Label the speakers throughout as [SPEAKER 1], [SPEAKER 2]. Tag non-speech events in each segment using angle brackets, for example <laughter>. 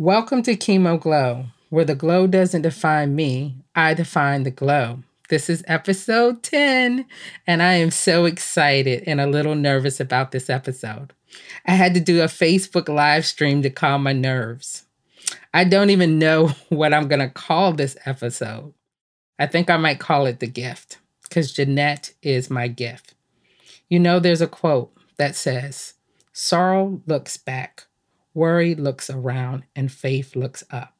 [SPEAKER 1] Welcome to Chemo Glow, where the glow doesn't define me, I define the glow. This is episode 10, and I am so excited and a little nervous about this episode. I had to do a Facebook live stream to calm my nerves. I don't even know <laughs> what I'm going to call this episode. I think I might call it The Gift, because Jeanette is my gift. You know, there's a quote that says, Sorrow looks back, Worry looks around and faith looks up.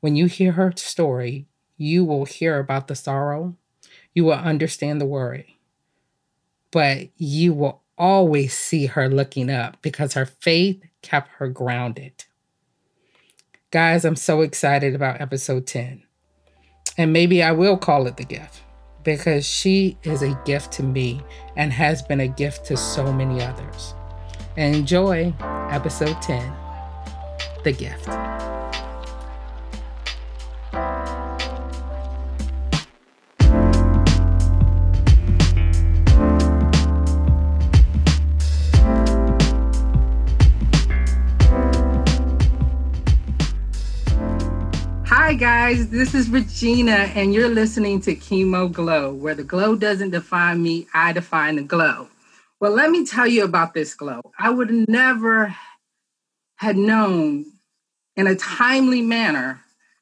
[SPEAKER 1] When you hear her story, you will hear about the sorrow, you will understand the worry, but you will always see her looking up because her faith kept her grounded. Guys, I'm so excited about episode 10. And maybe I will call it the gift because she is a gift to me and has been a gift to so many others. Enjoy episode 10 the gift. Hi, guys, this is Regina, and you're listening to Chemo Glow, where the glow doesn't define me, I define the glow. Well, let me tell you about this glow. I would never had known in a timely manner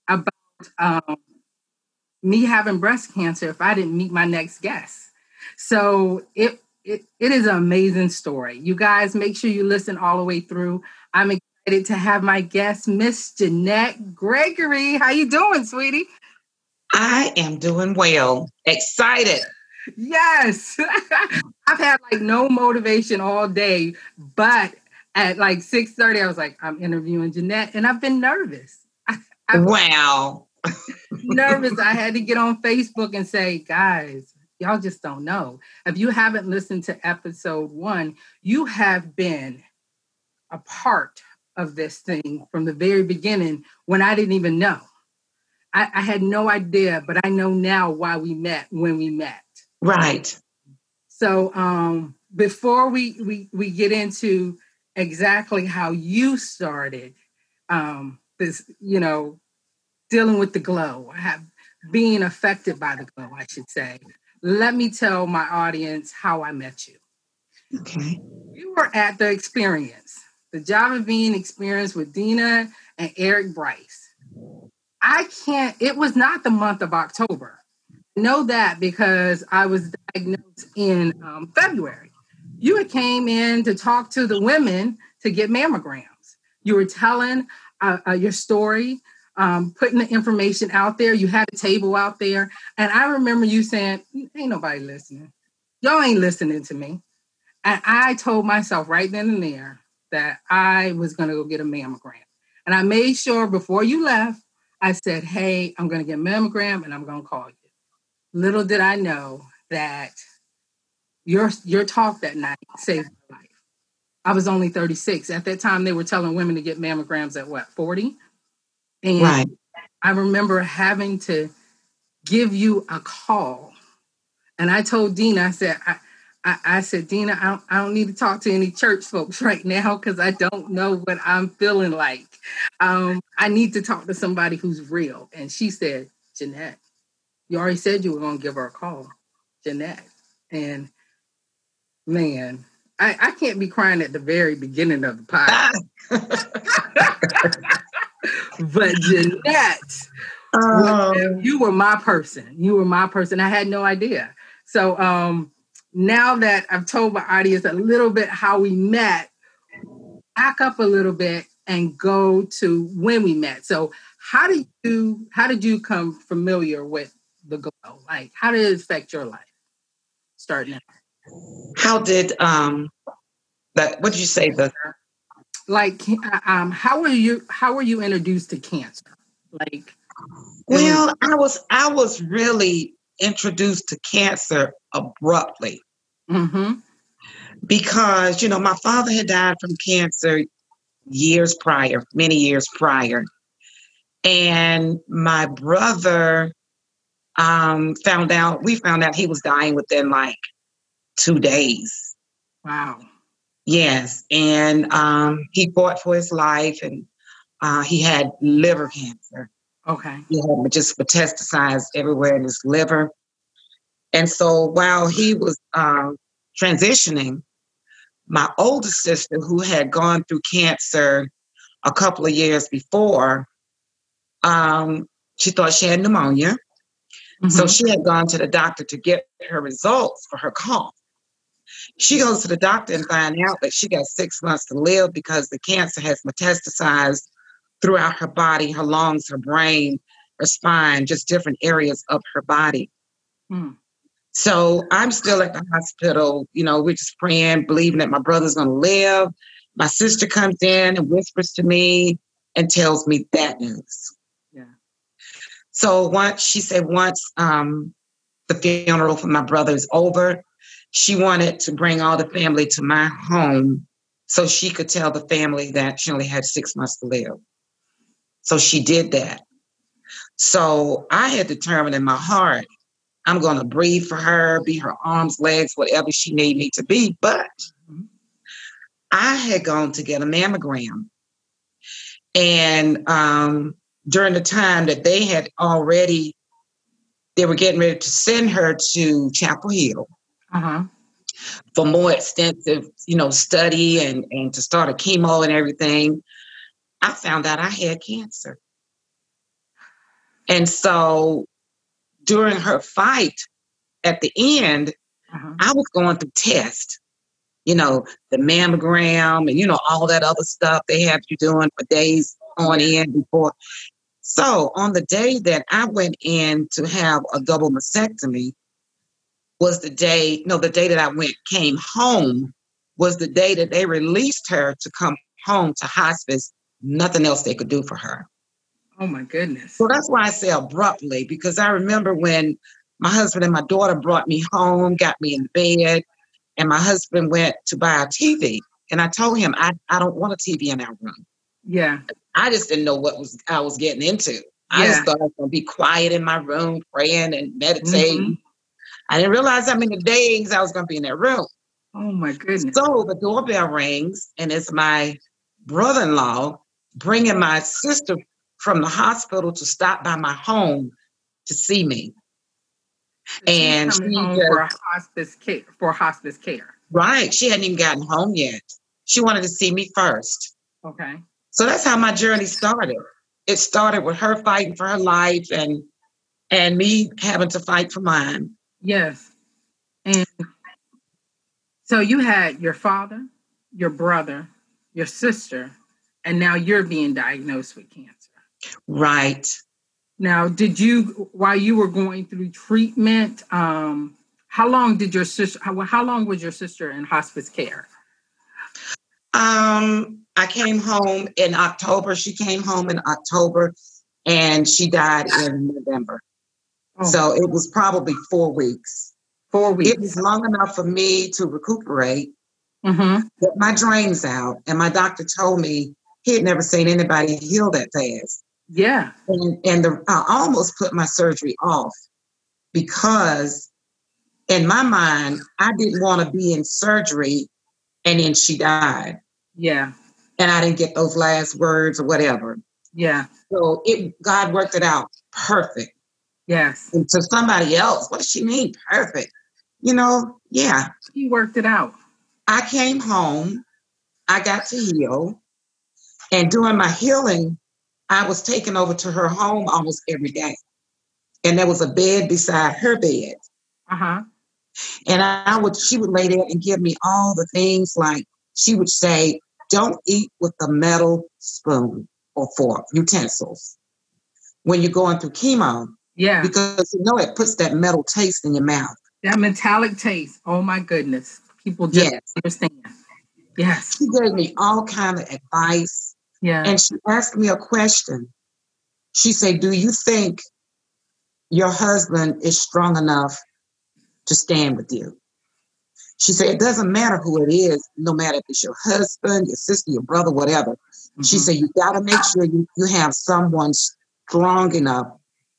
[SPEAKER 1] about um, me having breast cancer if I didn't meet my next guest. So it, it it is an amazing story. You guys make sure you listen all the way through. I'm excited to have my guest, Miss Jeanette Gregory. How you doing, sweetie?
[SPEAKER 2] I am doing well. Excited.
[SPEAKER 1] Yes. <laughs> I've had like no motivation all day, but at like 6.30 i was like i'm interviewing jeanette and i've been nervous. <laughs>
[SPEAKER 2] I, wow. <laughs>
[SPEAKER 1] nervous. I had to get on facebook and say guys y'all just don't know. If you haven't listened to episode one you have been a part of this thing from the very beginning when i didn't even know. I, I had no idea but i know now why we met when we met.
[SPEAKER 2] Right.
[SPEAKER 1] So um before we we we get into exactly how you started um, this, you know, dealing with the glow, have, being affected by the glow, I should say. Let me tell my audience how I met you.
[SPEAKER 2] Okay.
[SPEAKER 1] You were at the experience, the Java Bean experience with Dina and Eric Bryce. I can't, it was not the month of October. I know that because I was diagnosed in um, February you had came in to talk to the women to get mammograms. You were telling uh, uh, your story, um, putting the information out there. You had a table out there, and I remember you saying, "Ain't nobody listening. Y'all ain't listening to me." And I told myself right then and there that I was going to go get a mammogram, and I made sure before you left, I said, "Hey, I'm going to get a mammogram, and I'm going to call you." Little did I know that your your talk that night saved my life. I was only 36. At that time, they were telling women to get mammograms at what, 40? And right. I remember having to give you a call. And I told Dina, I said, I, I, I said, Dina, I don't, I don't need to talk to any church folks <laughs> right now because I don't know what I'm feeling like. Um, I need to talk to somebody who's real. And she said, Jeanette, you already said you were going to give her a call, Jeanette. And man, I, I can't be crying at the very beginning of the <laughs> podcast. <laughs> but Jeanette, um, you were my person. You were my person. I had no idea. So um, now that I've told my audience a little bit how we met, back up a little bit and go to when we met. So how did you how did you come familiar with the glow? Like how did it affect your life? Starting out.
[SPEAKER 2] How did um that what did you say the
[SPEAKER 1] like um how were you how were you introduced to cancer? Like
[SPEAKER 2] well, I was I was really introduced to cancer abruptly.
[SPEAKER 1] Mm-hmm.
[SPEAKER 2] Because, you know, my father had died from cancer years prior, many years prior. And my brother um, found out, we found out he was dying within like two days.
[SPEAKER 1] Wow.
[SPEAKER 2] Yes. And um, he fought for his life and uh, he had liver cancer.
[SPEAKER 1] Okay.
[SPEAKER 2] He had just metastasized everywhere in his liver. And so while he was uh, transitioning, my older sister, who had gone through cancer a couple of years before, um, she thought she had pneumonia. Mm-hmm. So she had gone to the doctor to get her results for her cough. She goes to the doctor and finds out that she got six months to live because the cancer has metastasized throughout her body, her lungs, her brain, her spine, just different areas of her body. Hmm. So I'm still at the hospital. You know, we're just praying, believing that my brother's going to live. My sister comes in and whispers to me and tells me that news.
[SPEAKER 1] Yeah.
[SPEAKER 2] So once she said, once um, the funeral for my brother is over, she wanted to bring all the family to my home so she could tell the family that she only had six months to live. So she did that. So I had determined in my heart, I'm going to breathe for her, be her arms, legs, whatever she need me to be. But I had gone to get a mammogram. And um, during the time that they had already, they were getting ready to send her to Chapel Hill uh-huh. for more extensive, you know, study and, and to start a chemo and everything. I found out I had cancer. And so during her fight at the end, uh-huh. I was going through tests, you know, the mammogram and, you know, all that other stuff they have you doing for days on end before. So on the day that I went in to have a double mastectomy was the day, no, the day that I went, came home was the day that they released her to come home to hospice. Nothing else they could do for her.
[SPEAKER 1] Oh my goodness.
[SPEAKER 2] So that's why I say abruptly, because I remember when my husband and my daughter brought me home, got me in bed, and my husband went to buy a TV. And I told him, I, I don't want a TV in our room.
[SPEAKER 1] Yeah.
[SPEAKER 2] I just didn't know what was I was getting into. Yeah. I just thought I was gonna be quiet in my room, praying and meditating. Mm-hmm. I didn't realize how many days I was gonna be in that room.
[SPEAKER 1] Oh my goodness.
[SPEAKER 2] So the doorbell rings and it's my brother-in-law bringing my sister from the hospital to stop by my home to see me.
[SPEAKER 1] and she home just, for hospice care for hospice care.
[SPEAKER 2] Right. She hadn't even gotten home yet. She wanted to see me first.
[SPEAKER 1] Okay.
[SPEAKER 2] So that's how my journey started. It started with her fighting for her life and and me having to fight for mine.
[SPEAKER 1] Yes. And so you had your father, your brother, your sister, and now you're being diagnosed with cancer.
[SPEAKER 2] Right.
[SPEAKER 1] Now, did you, while you were going through treatment, um, how long did your sister, how, how long was your sister in hospice care?
[SPEAKER 2] Um, I came home in October. She came home in October and she died in November. Oh. So it was probably four weeks.
[SPEAKER 1] Four weeks.
[SPEAKER 2] It was long enough for me to recuperate, mm-hmm. get my drains out. And my doctor told me he had never seen anybody heal that fast.
[SPEAKER 1] Yeah.
[SPEAKER 2] And, and the, I almost put my surgery off because in my mind, I didn't want to be in surgery and then she died.
[SPEAKER 1] Yeah.
[SPEAKER 2] And I didn't get those last words or whatever.
[SPEAKER 1] Yeah.
[SPEAKER 2] So it God worked it out perfect.
[SPEAKER 1] Yes.
[SPEAKER 2] And to somebody else, what does she mean perfect? You know, yeah.
[SPEAKER 1] She worked it out.
[SPEAKER 2] I came home, I got to heal, and during my healing, I was taken over to her home almost every day. And there was a bed beside her bed.
[SPEAKER 1] Uh-huh.
[SPEAKER 2] And I would, she would lay there and give me all the things like she would say, don't eat with a metal spoon or fork, utensils when you're going through chemo.
[SPEAKER 1] Yeah.
[SPEAKER 2] Because you know it puts that metal taste in your mouth.
[SPEAKER 1] That metallic taste. Oh my goodness. People just yes. understand. Yes.
[SPEAKER 2] She gave me all kind of advice
[SPEAKER 1] yeah.
[SPEAKER 2] And she asked me a question. She said, Do you think your husband is strong enough to stand with you? She said, It doesn't matter who it is, no matter if it's your husband, your sister, your brother, whatever. Mm-hmm. She said, You got to make sure you, you have someone strong enough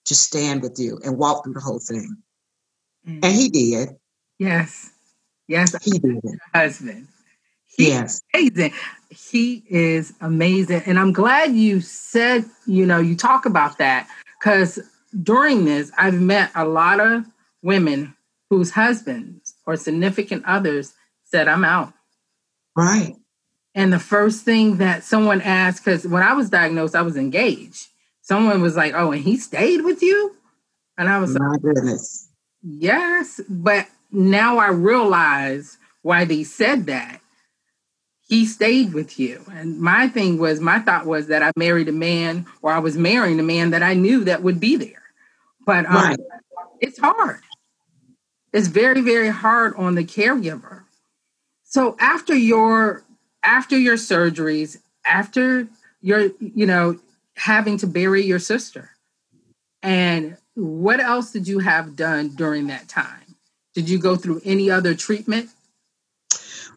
[SPEAKER 2] to stand with you and walk through the whole thing. Mm-hmm. And he did.
[SPEAKER 1] Yes. Yes.
[SPEAKER 2] He did.
[SPEAKER 1] Husband.
[SPEAKER 2] He, yes.
[SPEAKER 1] Amazing. he is amazing. And I'm glad you said, you know, you talk about that because during this, I've met a lot of women whose husbands or significant others said, I'm out.
[SPEAKER 2] Right.
[SPEAKER 1] And the first thing that someone asked, because when I was diagnosed, I was engaged. Someone was like, Oh, and he stayed with you? And I was
[SPEAKER 2] My
[SPEAKER 1] like,
[SPEAKER 2] goodness.
[SPEAKER 1] Yes. But now I realize why they said that. He stayed with you. And my thing was, my thought was that I married a man or I was marrying a man that I knew that would be there. But um,
[SPEAKER 2] Right.
[SPEAKER 1] it's hard. It's very, very hard on the caregiver. So after your after your surgeries, after your, you know, having to bury your sister, and what else did you have done during that time? Did you go through any other treatment?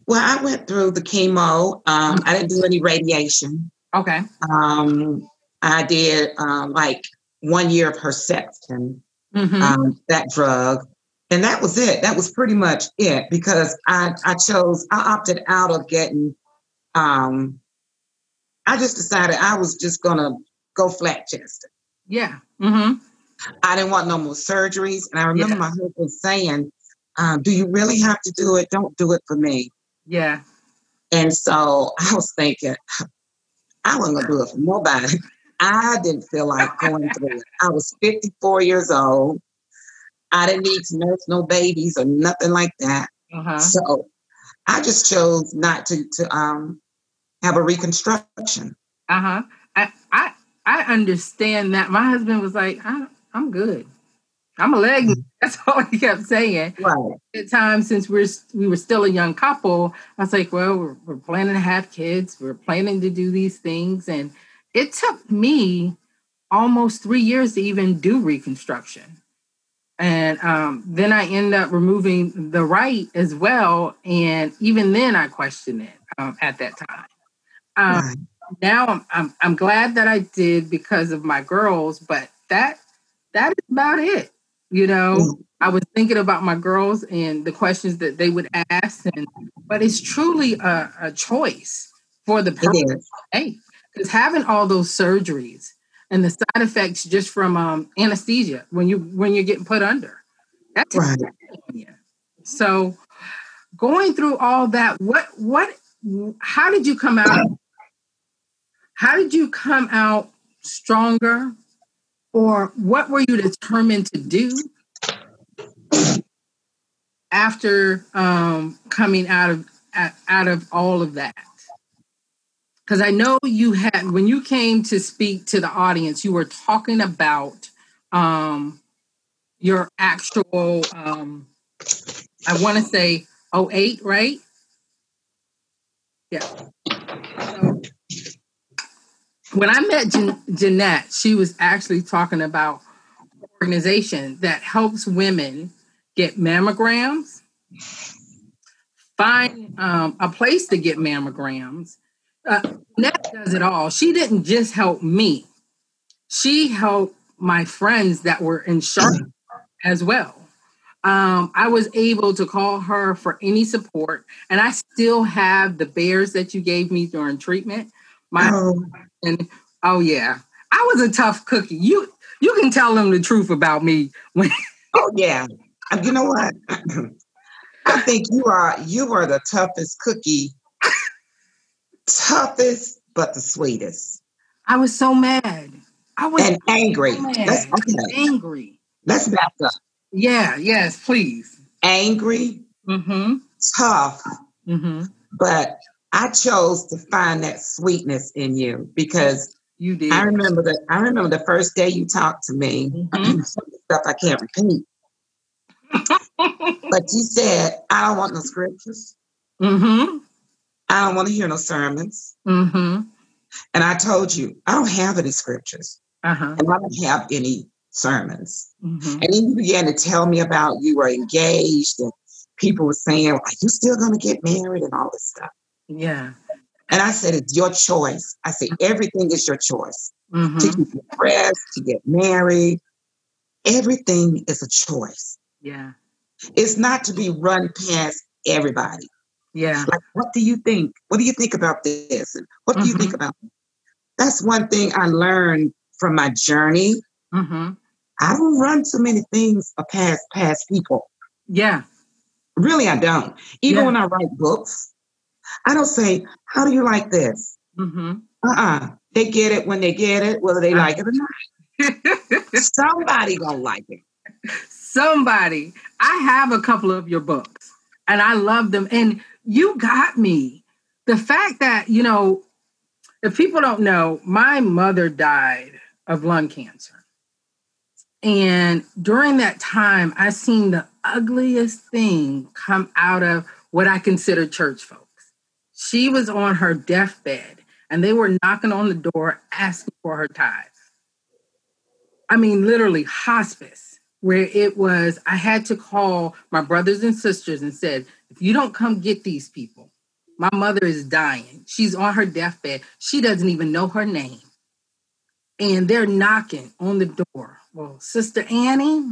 [SPEAKER 2] Well, I went through the chemo. Um, I didn't do any radiation.
[SPEAKER 1] Okay.
[SPEAKER 2] Um, I did um, like one year of Herceptin,
[SPEAKER 1] Mhm.
[SPEAKER 2] um, that drug, and that was it. That was pretty much it because I I chose I opted out of getting. Um, I just decided I was just gonna go flat chested.
[SPEAKER 1] yeah. Mm-hmm.
[SPEAKER 2] I didn't want no more surgeries, and I remember
[SPEAKER 1] Yeah.
[SPEAKER 2] my husband saying, um, "Do you really have to do it? Don't do it for me."
[SPEAKER 1] Yeah.
[SPEAKER 2] And so I was thinking, I wasn't gonna do it for nobody. I didn't feel like going through it. I was 54 years old. I didn't need to nurse no babies or nothing like that.
[SPEAKER 1] Uh-huh.
[SPEAKER 2] So I just chose not to to um have a reconstruction.
[SPEAKER 1] Uh-huh. I I I understand that. My husband was like, I, I'm good. I'm a leg. <laughs> That's all he kept saying.
[SPEAKER 2] Right.
[SPEAKER 1] At times, since we're we were still a young couple, I was like, well, we're, we're planning to have kids. We're planning to do these things, and it took me almost three years to even do reconstruction. And um, then I end up removing the right as well, and even then I questioned it um, at that time. Um. Now I'm, I'm I'm glad that I did because of my girls, but that that is about it. You know,
[SPEAKER 2] Mm.
[SPEAKER 1] I was thinking about my girls and the questions that they would ask, and but it's truly a, a choice for the person. Hey, because having all those surgeries and the side effects just from um, anesthesia when you when you're getting put under, that's
[SPEAKER 2] Right.
[SPEAKER 1] So going through all that, what what how did you come out? How did you come out stronger? Or what were you determined to do after um, coming out of out of all of that? Because I know you had when you came to speak to the audience, you were talking about um, your actual. Um, I want to say 08, right? Yeah. When I met Jan- Jeanette, she was actually talking about an organization that helps women get mammograms, find um, a place to get mammograms. Uh, Jeanette does it all. She didn't just help me; she helped my friends that were in Charlotte as well. Um, I was able to call her for any support, and I still have the bears that you gave me during treatment. My
[SPEAKER 2] Oh,
[SPEAKER 1] and oh yeah, I was a tough cookie. You you can tell them the truth about me when <laughs>
[SPEAKER 2] oh yeah. You know what? <clears throat> I think you are you are the toughest cookie. toughest, but the sweetest.
[SPEAKER 1] I was so mad. I was
[SPEAKER 2] And angry.
[SPEAKER 1] so
[SPEAKER 2] Let's okay.
[SPEAKER 1] angry.
[SPEAKER 2] Let's back up.
[SPEAKER 1] Yeah, yes, please.
[SPEAKER 2] Angry,
[SPEAKER 1] Mm-hmm.
[SPEAKER 2] tough,
[SPEAKER 1] Mm-hmm.
[SPEAKER 2] but I chose to find that sweetness in you because
[SPEAKER 1] You did.
[SPEAKER 2] I remember that I remember the first day you talked to me,
[SPEAKER 1] Mhm. <clears throat>
[SPEAKER 2] stuff I can't repeat. But you said, I don't want no scriptures.
[SPEAKER 1] mm-hmm.
[SPEAKER 2] I don't want to hear no sermons.
[SPEAKER 1] Mm-hmm.
[SPEAKER 2] And I told you, I don't have any scriptures
[SPEAKER 1] Uh-huh.
[SPEAKER 2] and I don't have any sermons.
[SPEAKER 1] Mm-hmm.
[SPEAKER 2] And then you began to tell me about you were engaged and people were saying, Are you still going to get married and all this stuff?
[SPEAKER 1] Yeah.
[SPEAKER 2] And I said, It's your choice. I said, Everything is your choice to
[SPEAKER 1] Mm-hmm.
[SPEAKER 2] keep your to get married. Everything is a choice.
[SPEAKER 1] Yeah.
[SPEAKER 2] It's not to be run past everybody.
[SPEAKER 1] Yeah.
[SPEAKER 2] Like, what do you think? What do you think about this? And what do you think
[SPEAKER 1] Mhm.
[SPEAKER 2] about That's one thing I learned from my journey.
[SPEAKER 1] Mm-hmm.
[SPEAKER 2] I don't run too many things past past people.
[SPEAKER 1] Yeah.
[SPEAKER 2] Really, I don't. Even
[SPEAKER 1] Yeah.
[SPEAKER 2] when I write books, I don't say, How do you like this?
[SPEAKER 1] Mm-hmm.
[SPEAKER 2] Uh-uh. They get it when they get it, whether they like it or not. <laughs> Somebody gonna like it.
[SPEAKER 1] Somebody. I have a couple of your books and I love them. And you got me. The fact that, you know, if people don't know, my mother died of lung cancer. And during that time, I seen the ugliest thing come out of what I consider church folks. She was on her deathbed and they were knocking on the door asking for her tithes. I mean, literally hospice, where it was, I had to call my brothers and sisters and said, if you don't come get these people, my mother is dying. She's on her deathbed. She doesn't even know her name. And they're knocking on the door. Well, Sister Annie,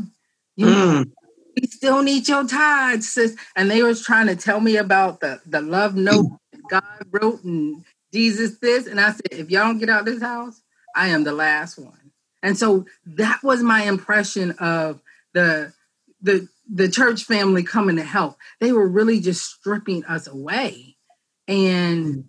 [SPEAKER 1] you
[SPEAKER 2] Mm.
[SPEAKER 1] we still need your tithes, sis. And they was trying to tell me about the, the love note God wrote and Jesus this. And I said, if y'all don't get out of this house, I am the last one. And so that was my impression of the the the church family coming to help. They were really just stripping us away. And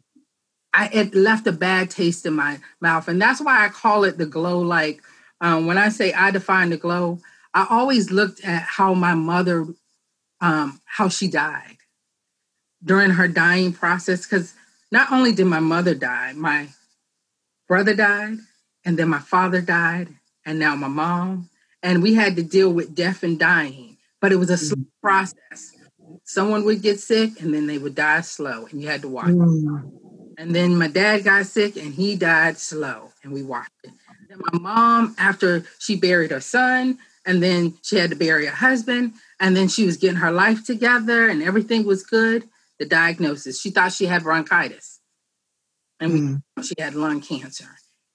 [SPEAKER 1] I it left a bad taste in my mouth. And that's why I call it the glow like um, when I say I define the glow, I always looked at how my mother, um, how she died during her dying process. Because not only did my mother die, my brother died, and then my father died, and now my mom. And we had to deal with death and dying, but it was a slow process. Someone would get sick, and then they would die slow, and you had to watch.
[SPEAKER 2] Mm.
[SPEAKER 1] And then my dad got sick and he died slow, and we watched it. Then my mom, after she buried her son, and then she had to bury her husband, and then she was getting her life together and everything was good. The diagnosis, she thought she had bronchitis, and
[SPEAKER 2] Mm.
[SPEAKER 1] she had lung cancer.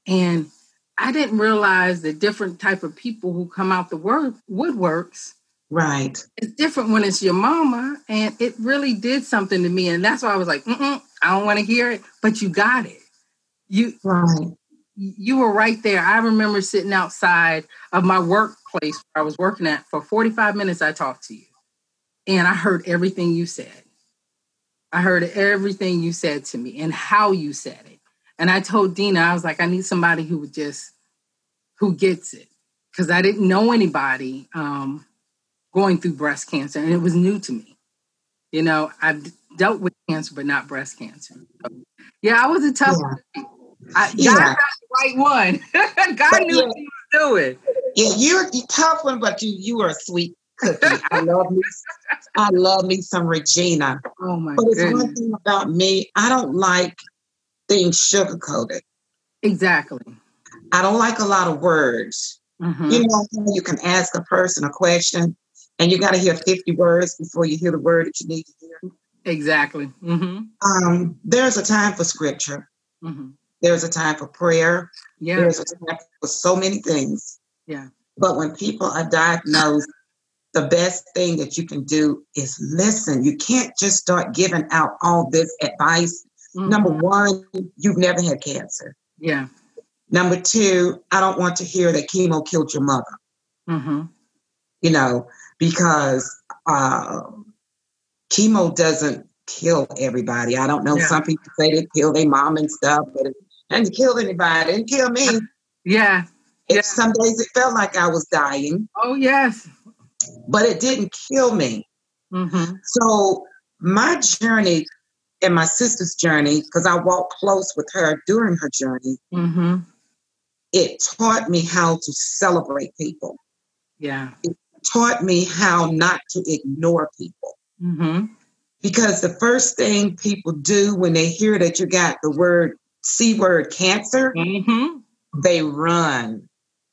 [SPEAKER 1] And I didn't realize the different type of people who come out the word woodworks
[SPEAKER 2] Right.
[SPEAKER 1] it's different when it's your mama. And it really did something to me. And that's why i was like Mm-mm, i don't want to hear it. But you got it. You
[SPEAKER 2] Right.
[SPEAKER 1] you were right there. I remember sitting outside of my workplace where i was working at. For 45 minutes i talked to you. And i heard everything you said i heard everything you said to me and how you said it and i told dina i was like i need somebody who would just who gets it because i didn't know anybody um, going through breast cancer and it was new to me you know i've dealt with cancer but not breast cancer so, yeah i was a tough
[SPEAKER 2] Yeah.
[SPEAKER 1] I, God
[SPEAKER 2] Yeah.
[SPEAKER 1] got the right one. <laughs> God
[SPEAKER 2] But
[SPEAKER 1] knew
[SPEAKER 2] yeah.
[SPEAKER 1] what he was doing.
[SPEAKER 2] Yeah, you're you tough one, but you you are a sweet I love me. I love me some Regina.
[SPEAKER 1] Oh my
[SPEAKER 2] But it's one thing about me. I don't like things sugar coated.
[SPEAKER 1] Exactly.
[SPEAKER 2] I don't like a lot of words.
[SPEAKER 1] Mhm.
[SPEAKER 2] You know, you can ask a person a question, and you got to hear fifty words before you hear the word that you need to hear.
[SPEAKER 1] Exactly. hmm
[SPEAKER 2] Um, there's a time for scripture.
[SPEAKER 1] hmm
[SPEAKER 2] There's a time for prayer.
[SPEAKER 1] Yeah.
[SPEAKER 2] There's a time for so many things.
[SPEAKER 1] Yeah.
[SPEAKER 2] But when people are diagnosed, the best thing that you can do is listen. You can't just start giving out all this advice.
[SPEAKER 1] Mhm.
[SPEAKER 2] Number one, you've never had cancer.
[SPEAKER 1] Yeah.
[SPEAKER 2] Number two, I don't want to hear that chemo killed your mother,
[SPEAKER 1] Mm-hmm.
[SPEAKER 2] you know, because uh, chemo doesn't kill everybody. I don't know.
[SPEAKER 1] Yeah.
[SPEAKER 2] Some people say they kill their mom and stuff, but it didn't kill anybody. It didn't kill me.
[SPEAKER 1] Yeah.
[SPEAKER 2] It-
[SPEAKER 1] Yeah.
[SPEAKER 2] Some days it felt like I was dying,
[SPEAKER 1] Oh yes.
[SPEAKER 2] But it didn't kill me.
[SPEAKER 1] hmm
[SPEAKER 2] So my journey and my sister's journey, because I walked close with her during her journey,
[SPEAKER 1] hmm
[SPEAKER 2] it taught me how to celebrate people,
[SPEAKER 1] Yeah.
[SPEAKER 2] It taught me how not to ignore people.
[SPEAKER 1] hmm
[SPEAKER 2] Because the first thing people do when they hear that you got the word C word cancer,
[SPEAKER 1] hmm
[SPEAKER 2] they run,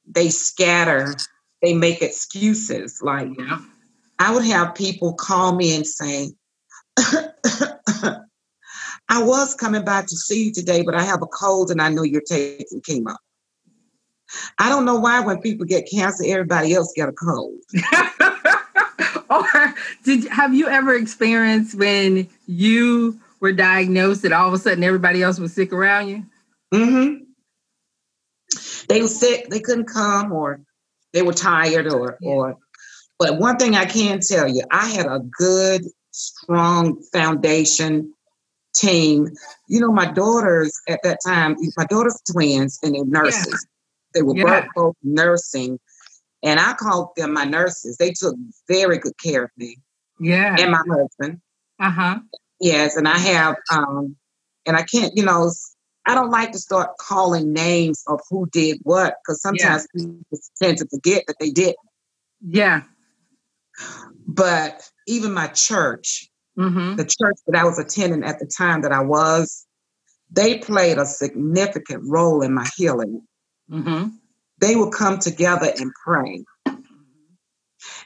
[SPEAKER 2] they scatter, they make excuses. Like
[SPEAKER 1] Yeah.
[SPEAKER 2] I would have people call me and say, <coughs> I was coming by to see you today, but I have a cold and I know you're taking chemo. I don't know why when people get cancer, everybody else get a cold. <laughs>
[SPEAKER 1] or did have you ever experienced when you were diagnosed that all of a sudden everybody else was sick around you?
[SPEAKER 2] Mm-hmm. They were sick, they couldn't come, or they were tired, or or. But one thing I can tell you, I had a good, strong foundation team. You know, my daughters at that time, my daughters twins, and they're nurses. Yeah. They were yeah. both nursing, and I called them my nurses. They took very good care of me.
[SPEAKER 1] Yeah,
[SPEAKER 2] and my husband.
[SPEAKER 1] Uh huh.
[SPEAKER 2] Yes, and I have, um, and I can't, you know, I don't like to start calling names of who did what because sometimes yeah. people tend to forget that they did.
[SPEAKER 1] Yeah.
[SPEAKER 2] But even my church,
[SPEAKER 1] mm-hmm.
[SPEAKER 2] the church that I was attending at the time that I was, they played a significant role in my healing.
[SPEAKER 1] Mm-hmm.
[SPEAKER 2] They would come together and pray.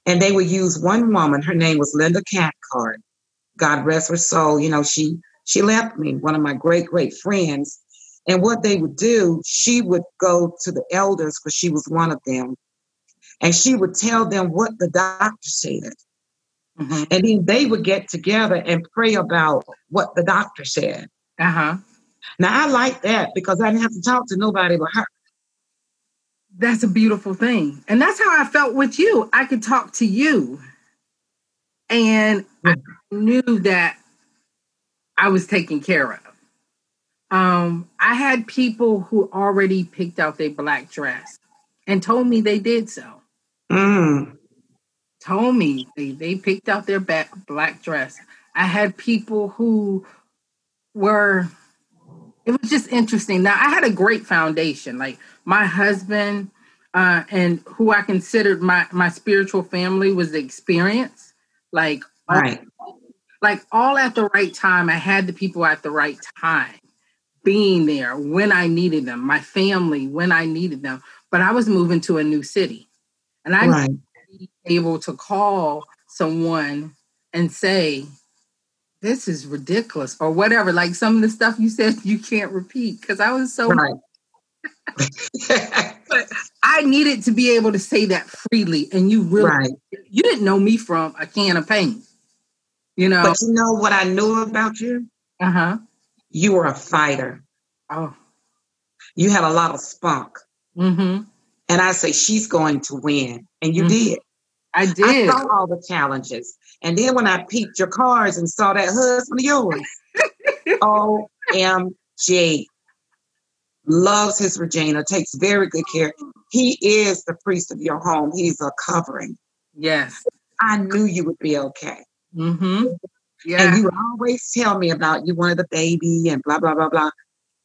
[SPEAKER 2] And they would use one woman, her name was Linda Cathcart. God rest her soul. You know, she she left me, one of my great, great friends. And what they would do, she would go to the elders because she was one of them. And she would tell them what the doctor said. Mm-hmm. And then they would get together and pray about what the doctor said.
[SPEAKER 1] Uh-huh.
[SPEAKER 2] Now I like that because I didn't have to talk to nobody but her.
[SPEAKER 1] That's a beautiful thing. And that's how I felt with you. I could talk to you. And I knew that I was taken care of. Um, I had people who already picked out their black dress and told me they did so.
[SPEAKER 2] Mm.
[SPEAKER 1] Told me they, they picked out their back, black dress. I had people who were, it was just interesting. Now, I had a great foundation. Like my husband uh, and who I considered my, my spiritual family was the experience. Like,
[SPEAKER 2] right.
[SPEAKER 1] all, like all at the right time. I had the people at the right time being there when I needed them, my family when I needed them. But I was moving to a new city. And I right. be able to call someone and say, this is ridiculous or whatever. Like some of the stuff you said you can't repeat because I was so
[SPEAKER 2] right.
[SPEAKER 1] but I needed to be able to say that freely. And you really right. you didn't know me from a can of paint. You know.
[SPEAKER 2] But you know what I knew about you?
[SPEAKER 1] Uh-huh
[SPEAKER 2] you were a fighter.
[SPEAKER 1] Oh.
[SPEAKER 2] You had a lot of spunk.
[SPEAKER 1] Mm-hmm.
[SPEAKER 2] And I say, she's going to win. And you mm-hmm. did.
[SPEAKER 1] I did.
[SPEAKER 2] I saw all the challenges. And then when I peeped your cars and saw that husband of yours, <laughs> OMG. Loves his Regina, takes very good care. He is the priest of your home. He's a covering.
[SPEAKER 1] Yes.
[SPEAKER 2] I knew you would be okay.
[SPEAKER 1] Mm-hmm. Yeah.
[SPEAKER 2] And you always tell me about you wanted a baby and blah, blah, blah, blah.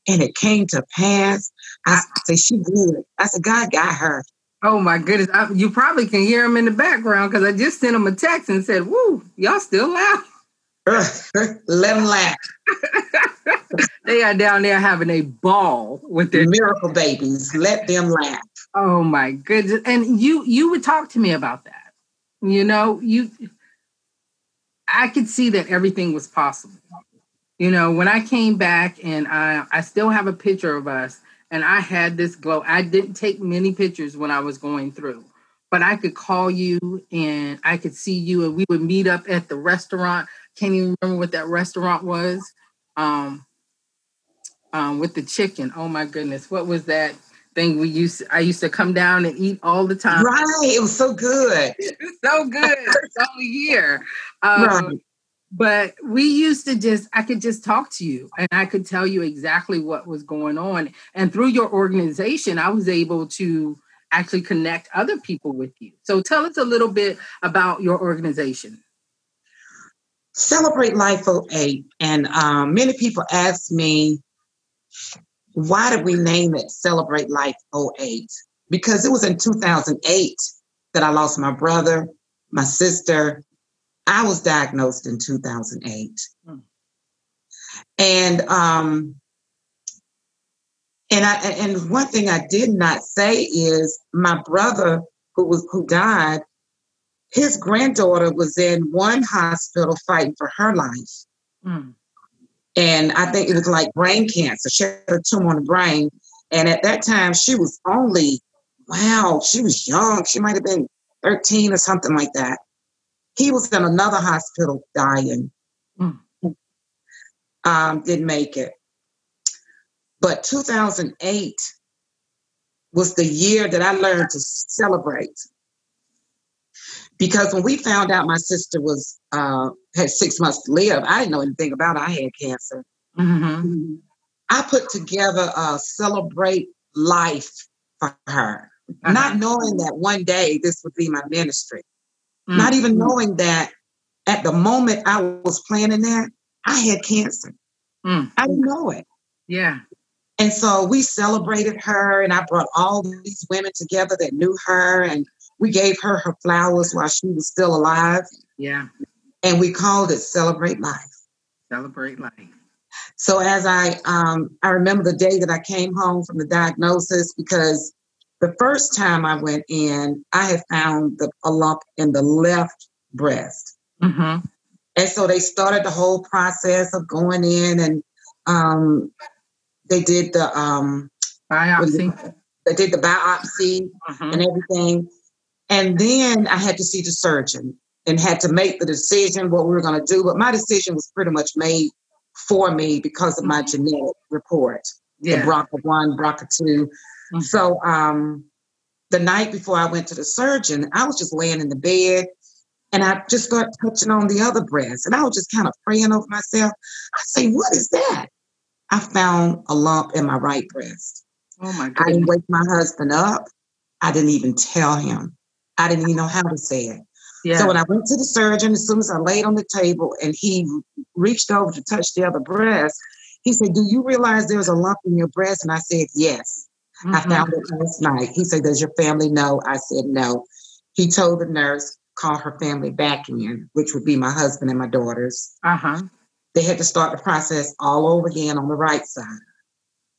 [SPEAKER 2] And it came to pass. I said, she good. I said, God got her.
[SPEAKER 1] Oh my goodness. I, you probably can hear him in the background because I just sent him a text and said, Woo, y'all still <laughs> laugh.
[SPEAKER 2] Let them laugh.
[SPEAKER 1] they are down there having a ball with their
[SPEAKER 2] miracle babies. Let them laugh.
[SPEAKER 1] Oh my goodness. And you you would talk to me about that. You know, you I could see that everything was possible. You know, when I came back and I, I still have a picture of us and I had this glow. I didn't take many pictures when I was going through, but I could call you and I could see you and we would meet up at the restaurant. Can't even remember what that restaurant was. Um, um, with the chicken. Oh my goodness, what was that thing we used? To, I used to come down and eat all the time.
[SPEAKER 2] Right, it was so good. <laughs>
[SPEAKER 1] so good. it's only here. Um, right. But we used to just, I could just talk to you and I could tell you exactly what was going on. And through your organization, I was able to actually connect other people with you. So tell us a little bit about your organization.
[SPEAKER 2] Celebrate Life 08. And um, many people ask me, why did we name it Celebrate Life 08? Because it was in 2008 that I lost my brother, my sister, I was diagnosed in 2008. Hmm. And um and I and one thing I did not say is my brother who was who died, his granddaughter was in one hospital fighting for her life.
[SPEAKER 1] Hmm.
[SPEAKER 2] And I think it was like brain cancer. She had a tumor on the brain. And at that time, she was only, wow, she was young. She might have been 13 or something like that. He was in another hospital dying. Mm. Um, didn't make it. But 2008 was the year that I learned to celebrate. Because when we found out my sister was uh, had six months to live, I didn't know anything about it. I had cancer. Mm-hmm. I put together a celebrate life for her, uh-huh. not knowing that one day this would be my ministry, mm-hmm. not even knowing that at the moment I was planning that, I had cancer. Mm. I didn't know it.
[SPEAKER 1] Yeah.
[SPEAKER 2] And so we celebrated her, and I brought all these women together that knew her, and we gave her her flowers while she was still alive.
[SPEAKER 1] Yeah.
[SPEAKER 2] And we called it Celebrate Life.
[SPEAKER 1] Celebrate Life.
[SPEAKER 2] So as I um, I remember the day that I came home from the diagnosis because the first time I went in, I had found the, a lump in the left breast. Mm-hmm. And so they started the whole process of going in and um, they did the um,
[SPEAKER 1] biopsy.
[SPEAKER 2] They did the biopsy mm-hmm. and everything. And then I had to see the surgeon and had to make the decision what we were going to do. But my decision was pretty much made for me because of my mm-hmm. genetic report, yeah. the BRCA1, BRCA2. Mm-hmm. So um, the night before I went to the surgeon, I was just laying in the bed and I just started touching on the other breast. And I was just kind of praying over myself. I say, what is that? I found a lump in my right breast.
[SPEAKER 1] Oh my God.
[SPEAKER 2] I didn't wake my husband up. I didn't even tell him. I didn't even know how to say it. Yeah. So when I went to the surgeon, as soon as I laid on the table and he reached over to touch the other breast, he said, Do you realize there's a lump in your breast? And I said, Yes. Mm-hmm. I found it last night. He said, Does your family know? I said, No. He told the nurse, call her family back in, which would be my husband and my daughters. Uh-huh they had to start the process all over again on the right side.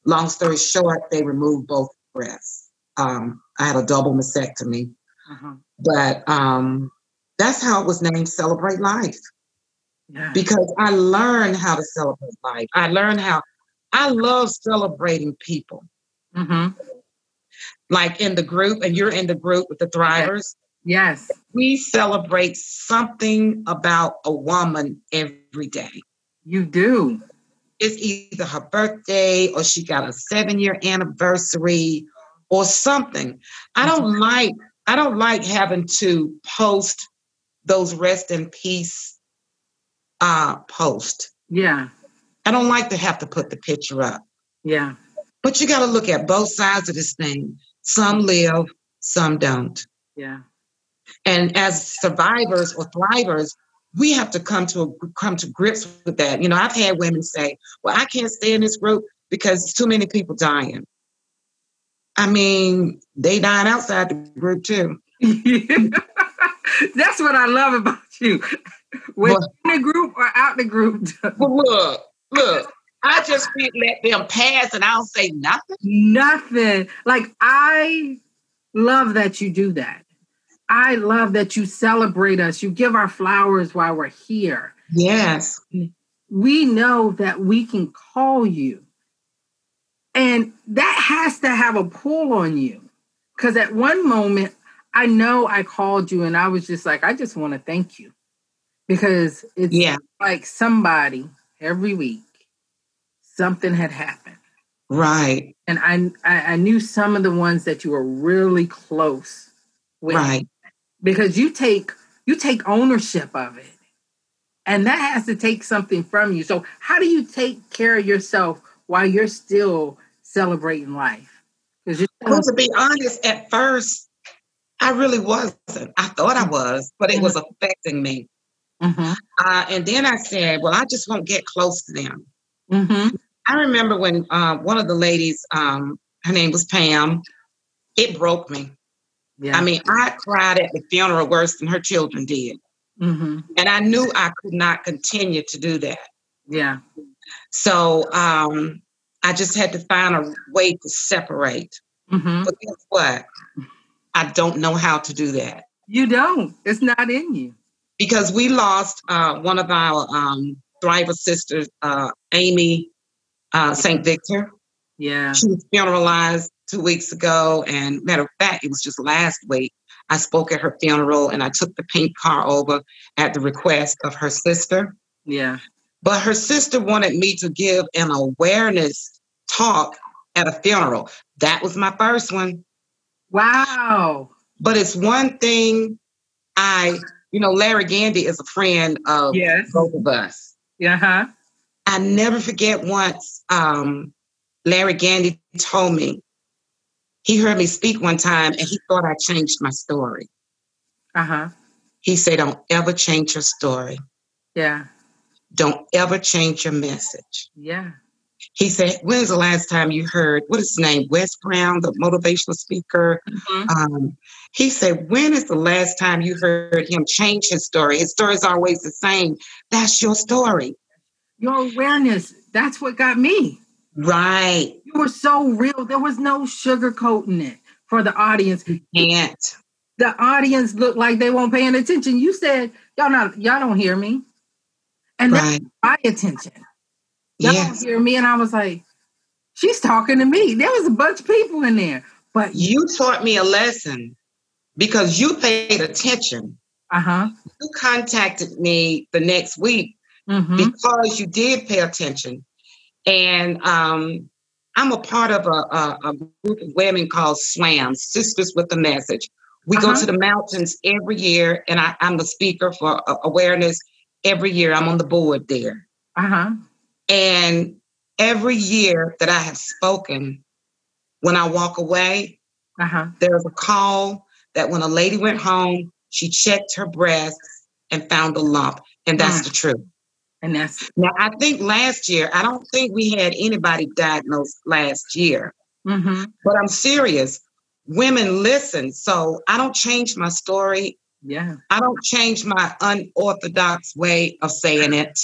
[SPEAKER 2] Long story short, they removed both breasts. Um, I had a double mastectomy, uh-huh. but um, that's how it was named Celebrate Life. Yeah. Because I learned how to celebrate life. I learned how I love celebrating people. Mm-hmm. Like in the group, and you're in the group with the Thrivers.
[SPEAKER 1] Yes.
[SPEAKER 2] We celebrate something about a woman every day.
[SPEAKER 1] You do.
[SPEAKER 2] It's either her birthday or she got a seven year anniversary or something. I don't like I don't like having to post those rest in peace uh post.
[SPEAKER 1] Yeah.
[SPEAKER 2] I don't like to have to put the picture up.
[SPEAKER 1] Yeah.
[SPEAKER 2] But you got to look at both sides of this thing. Some live, some don't.
[SPEAKER 1] Yeah.
[SPEAKER 2] And as survivors or thrivers, we have to come to a, come to grips with that. You know, I've had women say, "Well, I can't stay in this group because too many people dying." I mean, they dying outside the group too. <laughs>
[SPEAKER 1] That's what I love about you. Whether in the group or out the group. <laughs>
[SPEAKER 2] well, look, look. I just can't let them pass and I don't say nothing.
[SPEAKER 1] Nothing. Like I love that you do that. I love that you celebrate us. You give our flowers while we're here.
[SPEAKER 2] Yes.
[SPEAKER 1] We know that we can call you. And that has to have a pull on you. Because at one moment, I know I called you and I was just like, I just want to thank you. Because it's yeah. like somebody every week, something had happened.
[SPEAKER 2] Right.
[SPEAKER 1] And I, I, I knew some of the ones that you were really close with.
[SPEAKER 2] Right
[SPEAKER 1] because you take you take ownership of it and that has to take something from you so how do you take care of yourself while you're still celebrating life
[SPEAKER 2] well, to be honest at first i really wasn't i thought i was but it was mm-hmm. affecting me mm-hmm. uh, and then i said well i just won't get close to them mm-hmm. i remember when uh, one of the ladies um, her name was pam it broke me yeah. I mean, I cried at the funeral worse than her children did. Mm-hmm. And I knew I could not continue to do that.
[SPEAKER 1] Yeah.
[SPEAKER 2] So um, I just had to find a way to separate. Mm-hmm. But guess what? I don't know how to do that.
[SPEAKER 1] You don't. It's not in you.
[SPEAKER 2] Because we lost uh, one of our um, Thriver sisters, uh, Amy uh, St. Victor.
[SPEAKER 1] Yeah.
[SPEAKER 2] She was funeralized two weeks ago. And matter of fact, it was just last week. I spoke at her funeral and I took the pink car over at the request of her sister.
[SPEAKER 1] Yeah.
[SPEAKER 2] But her sister wanted me to give an awareness talk at a funeral. That was my first one.
[SPEAKER 1] Wow.
[SPEAKER 2] But it's one thing I, you know, Larry Gandy is a friend of
[SPEAKER 1] yes.
[SPEAKER 2] both of us.
[SPEAKER 1] Yeah. Uh-huh.
[SPEAKER 2] I never forget once um, Larry Gandy told me he heard me speak one time and he thought I changed my story.
[SPEAKER 1] Uh huh.
[SPEAKER 2] He said, Don't ever change your story.
[SPEAKER 1] Yeah.
[SPEAKER 2] Don't ever change your message.
[SPEAKER 1] Yeah.
[SPEAKER 2] He said, When's the last time you heard, what is his name? Les Brown, the motivational speaker. Mm-hmm. Um, he said, When is the last time you heard him change his story? His story is always the same. That's your story.
[SPEAKER 1] Your awareness, that's what got me.
[SPEAKER 2] Right.
[SPEAKER 1] You were so real. There was no sugarcoating it for the audience.
[SPEAKER 2] You can't.
[SPEAKER 1] The audience looked like they weren't paying attention. You said, Y'all not y'all don't hear me. And right. that's my attention. Y'all yes. hear me. And I was like, she's talking to me. There was a bunch of people in there. But
[SPEAKER 2] you taught me a lesson because you paid attention.
[SPEAKER 1] Uh-huh.
[SPEAKER 2] You contacted me the next week mm-hmm. because you did pay attention. And um, I'm a part of a, a, a, group of women called SWAM, Sisters with a Message. We uh-huh. go to the mountains every year, and I, am the speaker for uh, awareness every year. I'm on the board there.
[SPEAKER 1] Uh-huh.
[SPEAKER 2] And every year that I have spoken, when I walk away,
[SPEAKER 1] uh-huh.
[SPEAKER 2] there's a call that when a lady went home, she checked her breast and found a lump. And that's mm. the truth.
[SPEAKER 1] And that's
[SPEAKER 2] now, I think last year, I don't think we had anybody diagnosed last year,
[SPEAKER 1] mm-hmm.
[SPEAKER 2] but I'm serious. Women listen. So I don't change my story.
[SPEAKER 1] Yeah.
[SPEAKER 2] I don't change my unorthodox way of saying it.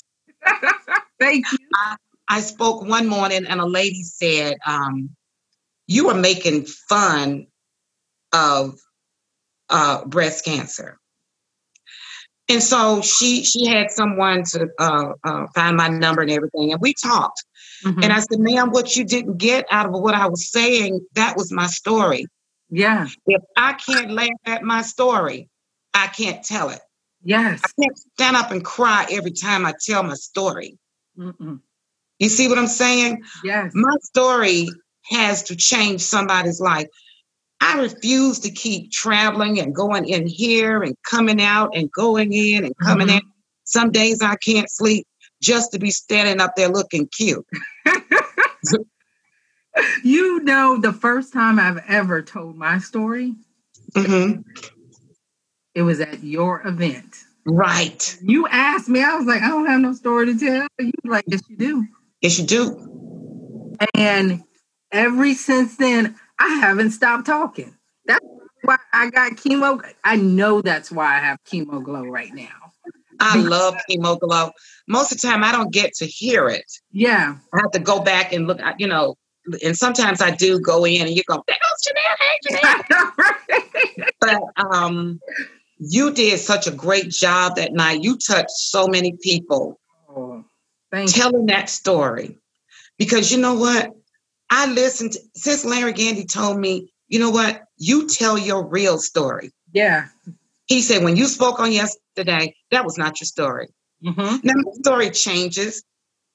[SPEAKER 2] <laughs>
[SPEAKER 1] Thank you.
[SPEAKER 2] I, I, spoke one morning and a lady said, um, You are making fun of uh, breast cancer. And so she she had someone to uh, uh, find my number and everything, and we talked. Mm-hmm. And I said, "Ma'am, what you didn't get out of what I was saying, that was my story.
[SPEAKER 1] Yeah.
[SPEAKER 2] If I can't laugh at my story, I can't tell it.
[SPEAKER 1] Yes.
[SPEAKER 2] I can't stand up and cry every time I tell my story.
[SPEAKER 1] Mm-mm.
[SPEAKER 2] You see what I'm saying?
[SPEAKER 1] Yes.
[SPEAKER 2] My story has to change somebody's life. I refuse to keep traveling and going in here and coming out and going in and coming mm-hmm. in. Some days I can't sleep just to be standing up there looking cute. <laughs>
[SPEAKER 1] you know, the first time I've ever told my story,
[SPEAKER 2] mm-hmm.
[SPEAKER 1] it was at your event.
[SPEAKER 2] Right.
[SPEAKER 1] You asked me, I was like, I don't have no story to tell. You like, yes, you do.
[SPEAKER 2] Yes, you do.
[SPEAKER 1] And ever since then, I haven't stopped talking. That's why I got chemo. I know that's why I have chemo glow right now.
[SPEAKER 2] I love chemo glow. Most of the time, I don't get to hear it.
[SPEAKER 1] Yeah.
[SPEAKER 2] I have to go back and look, you know, and sometimes I do go in and you go, there goes Janelle, hey, Janelle. but um, you did such a great job that night. You touched so many people
[SPEAKER 1] oh,
[SPEAKER 2] telling you. that story. Because you know what? I listened to, since Larry Gandy told me, you know what? You tell your real story.
[SPEAKER 1] Yeah.
[SPEAKER 2] He said, when you spoke on yesterday, that was not your story.
[SPEAKER 1] Mm-hmm.
[SPEAKER 2] Now, the story changes.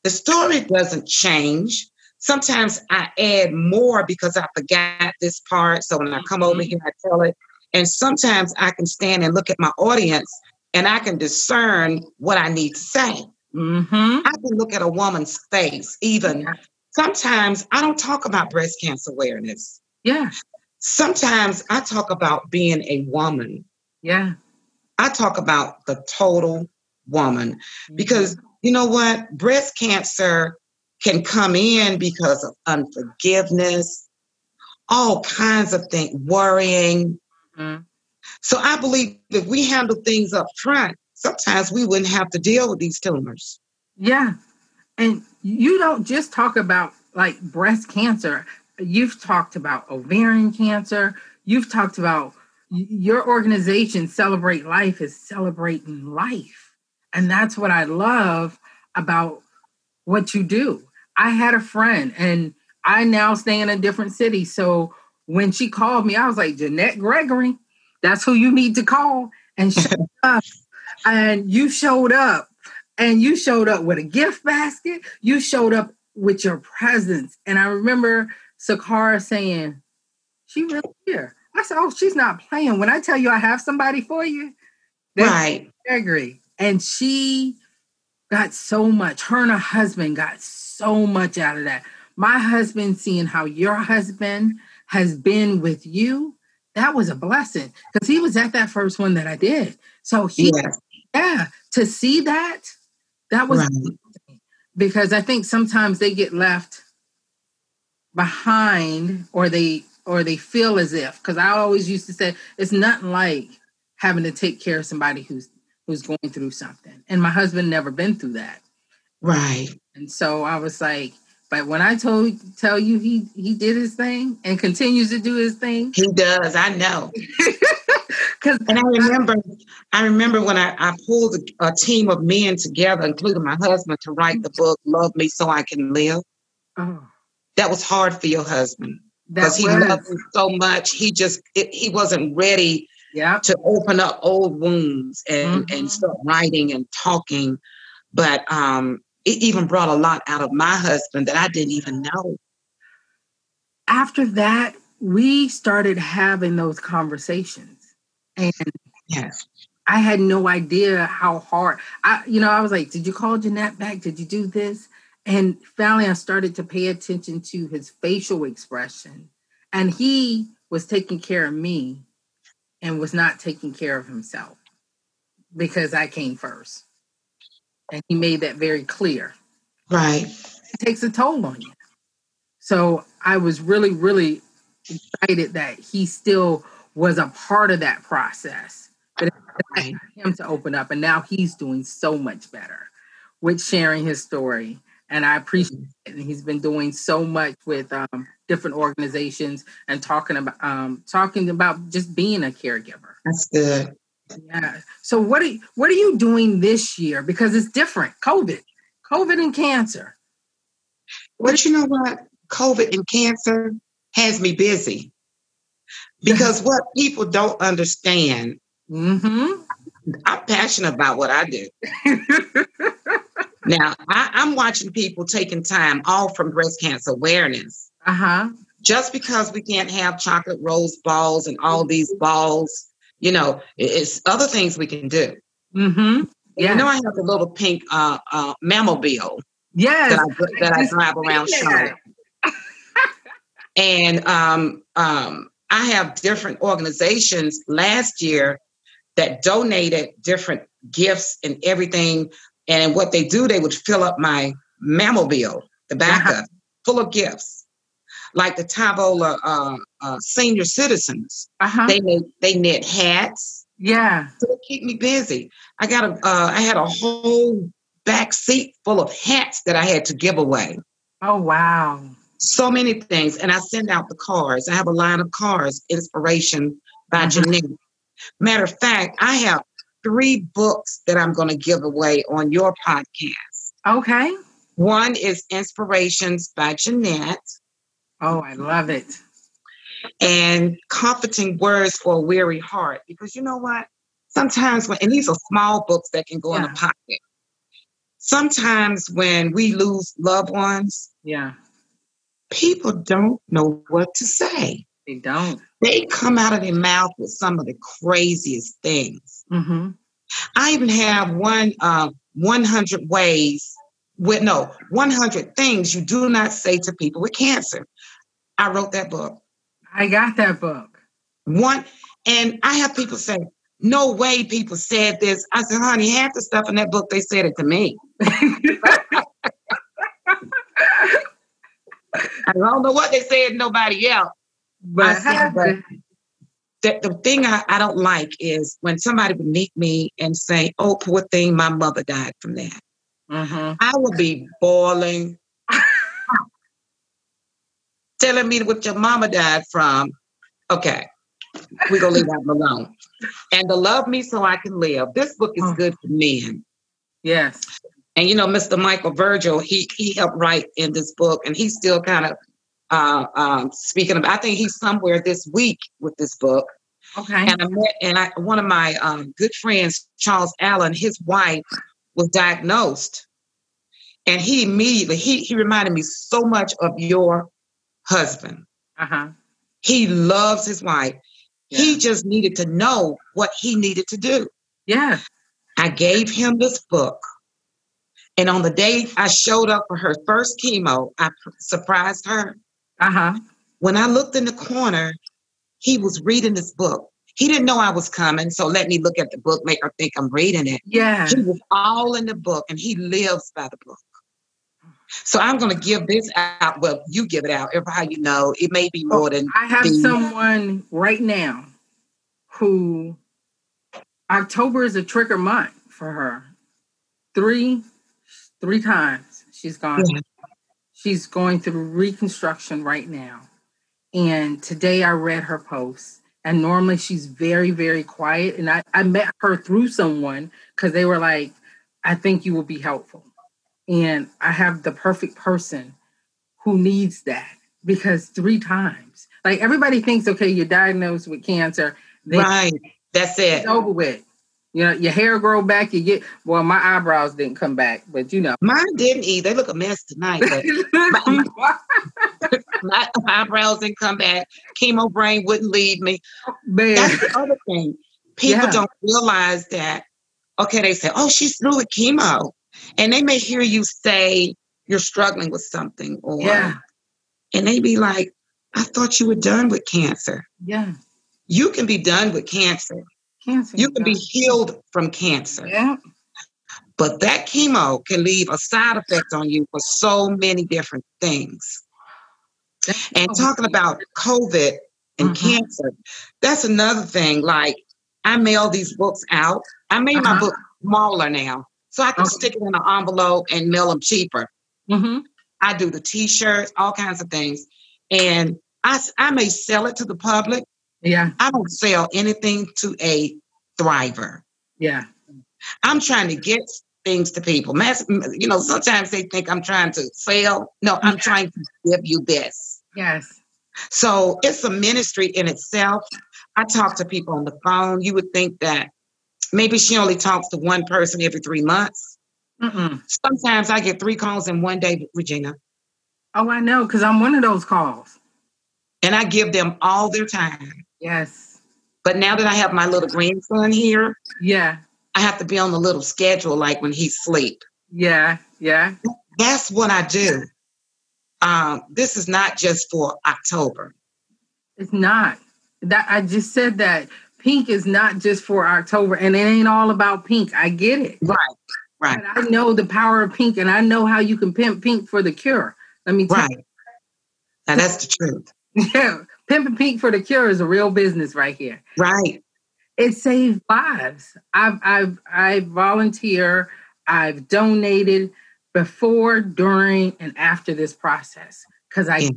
[SPEAKER 2] The story doesn't change. Sometimes I add more because I forgot this part. So when I come over mm-hmm. here, I tell it. And sometimes I can stand and look at my audience and I can discern what I need to say.
[SPEAKER 1] Mm-hmm.
[SPEAKER 2] I can look at a woman's face, even sometimes I don't talk about breast cancer awareness.
[SPEAKER 1] Yeah.
[SPEAKER 2] Sometimes I talk about being a woman.
[SPEAKER 1] Yeah.
[SPEAKER 2] I talk about the total woman mm-hmm. because you know what? Breast cancer can come in because of unforgiveness, all kinds of things, worrying.
[SPEAKER 1] Mm-hmm.
[SPEAKER 2] So I believe if we handle things up front, sometimes we wouldn't have to deal with these tumors.
[SPEAKER 1] Yeah. And you don't just talk about like breast cancer. You've talked about ovarian cancer. You've talked about your organization, Celebrate Life, is celebrating life. And that's what I love about what you do. I had a friend and I now stay in a different city. So when she called me, I was like, Jeanette Gregory. That's who you need to call and <laughs> show up. And you showed up and you showed up with a gift basket. You showed up with your presence. And I remember Sakara saying, She really here. I said, Oh, she's not playing. When I tell you I have somebody for you,
[SPEAKER 2] right.
[SPEAKER 1] Gregory. And she got so much, her and her husband got so much out of that. My husband seeing how your husband has been with you, that was a blessing because he was at that first one that I did. So he, yes. yeah, to see that, that was right. because I think sometimes they get left behind or they or they feel as if because I always used to say it's nothing like having to take care of somebody who's who's going through something. And my husband never been through that.
[SPEAKER 2] Right.
[SPEAKER 1] And so I was like, but when I told tell you he he did his thing and continues to do his thing,
[SPEAKER 2] he does. I know. <laughs> Because and I remember, I, I remember when I, I pulled a, a, team of men together, including my husband, to write the book "Love Me So I Can Live." Oh. That was hard for your husband because he loved me so much. He just it, he wasn't ready
[SPEAKER 1] yeah.
[SPEAKER 2] to open up old wounds and mm-hmm. and start writing and talking. But um, it even brought a lot out of my husband that I didn't even know.
[SPEAKER 1] After that, we started having those conversations. And
[SPEAKER 2] yes.
[SPEAKER 1] I had no idea how hard I, you know, I was like, did you call Jeanette back? Did you do this? And finally I started to pay attention to his facial expression. And he was taking care of me and was not taking care of himself because I came first. And he made that very clear.
[SPEAKER 2] Right.
[SPEAKER 1] It takes a toll on you. So I was really, really excited that he still was a part of that process. But right. him to open up. And now he's doing so much better with sharing his story. And I appreciate it. And he's been doing so much with um, different organizations and talking about um, talking about just being a caregiver.
[SPEAKER 2] That's good.
[SPEAKER 1] Yeah. So what are you, what are you doing this year? Because it's different. COVID, COVID and cancer.
[SPEAKER 2] But you know what? COVID and cancer has me busy. Because <laughs> what people don't understand,
[SPEAKER 1] mm-hmm.
[SPEAKER 2] I'm passionate about what I do. <laughs> now, I, I'm watching people taking time off from breast cancer awareness.
[SPEAKER 1] Uh-huh.
[SPEAKER 2] Just because we can't have chocolate rose balls and all these balls you know, it's other things we can do.
[SPEAKER 1] Mm-hmm.
[SPEAKER 2] Yeah. You know, I have a little pink uh, uh, bill.
[SPEAKER 1] Yes.
[SPEAKER 2] That I, that I drive around Charlotte. <laughs> and um, um, I have different organizations last year that donated different gifts and everything. And what they do, they would fill up my bill, the backup, uh-huh. full of gifts like the Tyvola uh, uh, senior citizens.
[SPEAKER 1] Uh-huh.
[SPEAKER 2] They knit, they knit hats.
[SPEAKER 1] Yeah,
[SPEAKER 2] so they keep me busy. I got a uh, I had a whole back seat full of hats that I had to give away.
[SPEAKER 1] Oh wow!
[SPEAKER 2] So many things, and I send out the cards. I have a line of cards, inspiration by mm-hmm. Jeanette. Matter of fact, I have three books that I'm going to give away on your podcast.
[SPEAKER 1] Okay.
[SPEAKER 2] One is Inspirations by Jeanette.
[SPEAKER 1] Oh, I love it.
[SPEAKER 2] And comforting words for a weary heart. Because you know what? Sometimes when, and these are small books that can go yeah. in a pocket. Sometimes when we lose loved ones,
[SPEAKER 1] yeah,
[SPEAKER 2] people don't know what to say.
[SPEAKER 1] They don't.
[SPEAKER 2] They come out of their mouth with some of the craziest things.
[SPEAKER 1] Mm-hmm.
[SPEAKER 2] I even have one uh, 100 ways with no 100 things you do not say to people with cancer. I wrote that book.
[SPEAKER 1] I got that book.
[SPEAKER 2] One, and I have people say, no way people said this. I said, honey, half the stuff in that book, they said it to me. <laughs> I don't know what they said nobody else. But, but the, the thing I, I don't like is when somebody would meet me and say, oh, poor thing, my mother died from that.
[SPEAKER 1] Mm-hmm.
[SPEAKER 2] I would be boiling telling me what your mama died from. Okay, we're gonna leave that alone. And to love me so I can live. This book is oh. good for men.
[SPEAKER 1] Yes.
[SPEAKER 2] And you know, Mr. Michael Virgil, he he helped write in this book, and he's still kind of uh, um, speaking of. I think he's somewhere this week with this book.
[SPEAKER 1] Okay.
[SPEAKER 2] And I met, and I, one of my um, good friends, Charles Allen, his wife was diagnosed. And he immediately, he, he reminded me so much of your husband.
[SPEAKER 1] Uh-huh.
[SPEAKER 2] He loves his wife.
[SPEAKER 1] Yeah.
[SPEAKER 2] He just needed to know what he needed to do.
[SPEAKER 1] Yeah.
[SPEAKER 2] I gave him this book. And on the day I showed up for her first chemo, I pr- surprised her.
[SPEAKER 1] Uh-huh.
[SPEAKER 2] When I looked in the corner, he was reading this book. He didn't know I was coming, so let me look at the book, make her think I'm reading it.
[SPEAKER 1] Yeah.
[SPEAKER 2] He was all in the book and he lives by the book. So I'm going to give this out. Well, you give it out. Everybody you know, it may be oh, more than
[SPEAKER 1] I have
[SPEAKER 2] the-
[SPEAKER 1] someone right now who October is a trigger month for her. Three, three times she's gone.
[SPEAKER 2] Yeah.
[SPEAKER 1] She's going through reconstruction right now. And today I read her post. And normally she's very, very quiet. And I, I met her through someone because they were like, I think you will be helpful. And I have the perfect person who needs that because three times, like everybody thinks, okay, you're diagnosed with cancer, then
[SPEAKER 2] right. That's it.
[SPEAKER 1] it's over with. You know, your hair grow back, you get well, my eyebrows didn't come back, but you know.
[SPEAKER 2] Mine didn't either. They look a mess tonight, but <laughs> my <laughs> eyebrows didn't come back. Chemo brain wouldn't leave me.
[SPEAKER 1] Man,
[SPEAKER 2] That's the other thing. People
[SPEAKER 1] Yeah.
[SPEAKER 2] don't realize that. Okay, they say, "Oh, she's through with chemo," and they may hear you say you're struggling with something, or
[SPEAKER 1] yeah,
[SPEAKER 2] and they be like, "I thought you were done with cancer."
[SPEAKER 1] yeah.
[SPEAKER 2] You can be done with cancer.
[SPEAKER 1] Cancer.
[SPEAKER 2] You can be healed from cancer,
[SPEAKER 1] Yeah,
[SPEAKER 2] but that chemo can leave a side effect on you for so many different things. And talking about COVID and
[SPEAKER 1] Mhm.
[SPEAKER 2] cancer, that's another thing. Like I mail these books out. I made my
[SPEAKER 1] Uh-huh.
[SPEAKER 2] book smaller now, so I can
[SPEAKER 1] Okay.
[SPEAKER 2] stick it in an envelope and mail them cheaper.
[SPEAKER 1] hmm
[SPEAKER 2] I do the T-shirts, all kinds of things, and I I may sell it to the public.
[SPEAKER 1] Yeah,
[SPEAKER 2] I don't sell anything to a thriver.
[SPEAKER 1] yeah,
[SPEAKER 2] I'm trying to get things to people. Mass, you know, sometimes they think I'm trying to sell. No, I'm
[SPEAKER 1] Yeah.
[SPEAKER 2] trying to give you this.
[SPEAKER 1] yes,
[SPEAKER 2] So it's a ministry in itself. I talk to people on the phone. You would think that maybe she only talks to one person every three months.
[SPEAKER 1] Mm-mm.
[SPEAKER 2] Sometimes I get three calls in one day, Regina,
[SPEAKER 1] Oh, I know, because I'm one of those calls.
[SPEAKER 2] and I give them all their time.
[SPEAKER 1] Yes,
[SPEAKER 2] But now that I have my little grandson here,
[SPEAKER 1] yeah,
[SPEAKER 2] I have to be on the little schedule like when he's asleep.
[SPEAKER 1] yeah, yeah.
[SPEAKER 2] That's what I do. Um, this is not just for October.
[SPEAKER 1] It's not. That I just said that pink is not just for October, and it ain't all about pink. I get it.
[SPEAKER 2] Right, right,
[SPEAKER 1] But I know the power of pink, and I know how you can pimp pink for the cure. Let me tell
[SPEAKER 2] right. Now that's the truth.
[SPEAKER 1] you. <laughs> Yeah, pimping pink for the cure is a real business right here.
[SPEAKER 2] Right.
[SPEAKER 1] It saved lives. I've I've I volunteer. I've donated before, during, and after this process because I
[SPEAKER 2] Yeah.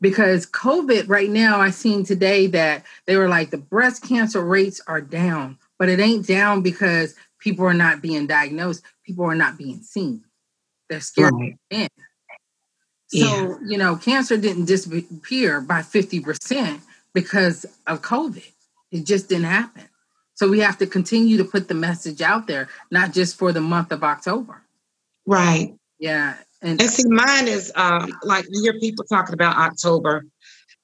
[SPEAKER 1] Because COVID right now I seen today that they were like the breast cancer rates are down, but it ain't down because people are not being diagnosed. People are not being seen. They're scared
[SPEAKER 2] Right.
[SPEAKER 1] in. So,
[SPEAKER 2] Yeah.
[SPEAKER 1] you know, cancer didn't disappear by 50% because of COVID. It just didn't happen. So we have to continue to put the message out there, not just for the month of October.
[SPEAKER 2] Right.
[SPEAKER 1] Yeah. And
[SPEAKER 2] And see, mine is um, like you hear people talking about October.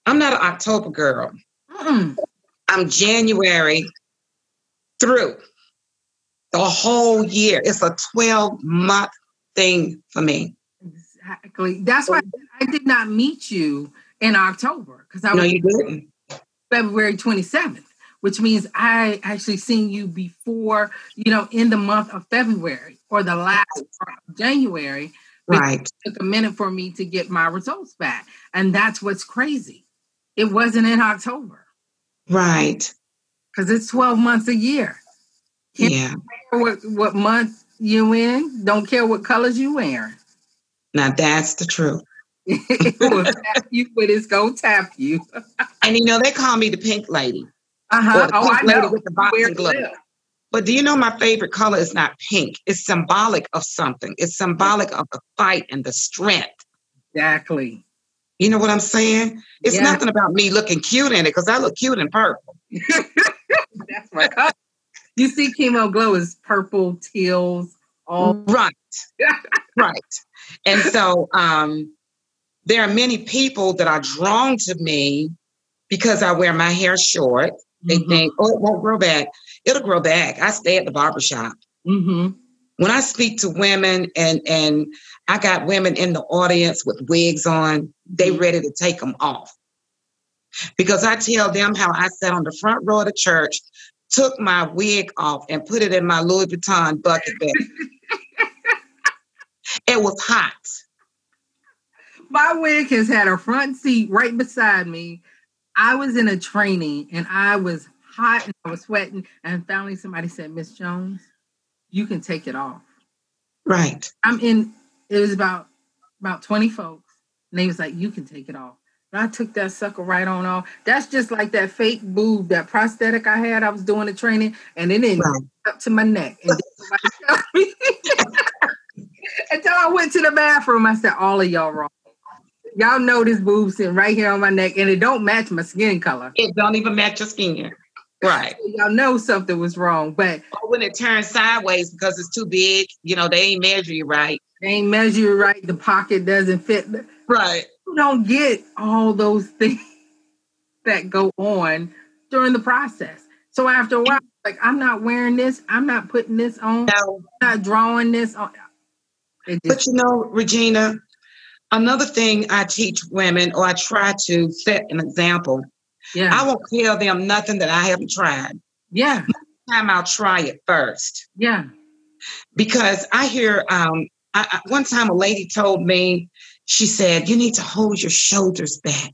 [SPEAKER 2] I'm not an October girl.
[SPEAKER 1] mm,
[SPEAKER 2] I'm January through the whole year. It's a 12 month thing for me.
[SPEAKER 1] exactly. That's why I did not meet you in October because I
[SPEAKER 2] No,
[SPEAKER 1] was
[SPEAKER 2] you didn't.
[SPEAKER 1] February 27th, which means I actually seen you before, you know, in the month of February or the last part of January.
[SPEAKER 2] Right.
[SPEAKER 1] took a minute for me to get my results back. And that's what's crazy. It wasn't in October
[SPEAKER 2] Right.
[SPEAKER 1] because it's 12 months a year.
[SPEAKER 2] Yeah.
[SPEAKER 1] What, what month you in, don't care what colors you wearing.
[SPEAKER 2] Now that's the truth. <laughs>
[SPEAKER 1] it will <laughs> tap you, but it's to tap you.
[SPEAKER 2] And you know, they call me the pink lady.
[SPEAKER 1] Uh-huh. Oh, I
[SPEAKER 2] lady
[SPEAKER 1] know.
[SPEAKER 2] with the boxing
[SPEAKER 1] wear
[SPEAKER 2] glove. But do you know my favorite color is not pink? It's symbolic of something. It's symbolic of the fight and the strength.
[SPEAKER 1] Exactly.
[SPEAKER 2] You know what I'm saying? It's
[SPEAKER 1] Yeah.
[SPEAKER 2] nothing about me looking cute in it because I look cute in purple. <laughs>
[SPEAKER 1] That's my color. <laughs> You see, chemo glow is purple, teals, all
[SPEAKER 2] right, <laughs> right. And so, um, there are many people that are drawn to me because I wear my hair short. They mm-hmm. think, oh, it won't grow back. It'll grow back. I stay at the barbershop. Mm-hmm. When I speak to women and and I got women in the audience with wigs on, they mm-hmm. ready to take them off. Because I tell them how I sat on the front row of the church, took my wig off and put it in my Louis Vuitton bucket bag. <laughs> it was hot.
[SPEAKER 1] My wig has had a front seat right beside me. I was in a training and I was hot and I was sweating. And finally, somebody said, Miss Jones, you can take it off.
[SPEAKER 2] Right.
[SPEAKER 1] I'm in, it was about about 20 folks. And they was like, you can take it off. And I took that sucker right on off. That's just like that fake boob, that prosthetic I had. I was doing the training and it didn't right. up to my neck. And <laughs> <laughs> Until I went to the bathroom, I said, all of y'all wrong. Y'all know this boob sitting right here on my neck and it don't match my skin color.
[SPEAKER 2] It don't even match your skin. Right.
[SPEAKER 1] Y'all know something was wrong, but
[SPEAKER 2] or when it turns sideways because it's too big, you know, they ain't measure you right.
[SPEAKER 1] They ain't measure you right. The pocket doesn't fit.
[SPEAKER 2] Right.
[SPEAKER 1] You don't get all those <laughs> things that go on during the process. So after a while, like I'm not wearing this, I'm not putting this on, no. I'm not drawing this on.
[SPEAKER 2] Just, but you know, Regina, another thing I teach women, or I try to set an example yeah. I won't tell them nothing that I haven't tried.
[SPEAKER 1] Yeah.
[SPEAKER 2] time I'll try it first.
[SPEAKER 1] Yeah.
[SPEAKER 2] Because I hear um I, I, one time a lady told me, she said, you need to hold your shoulders back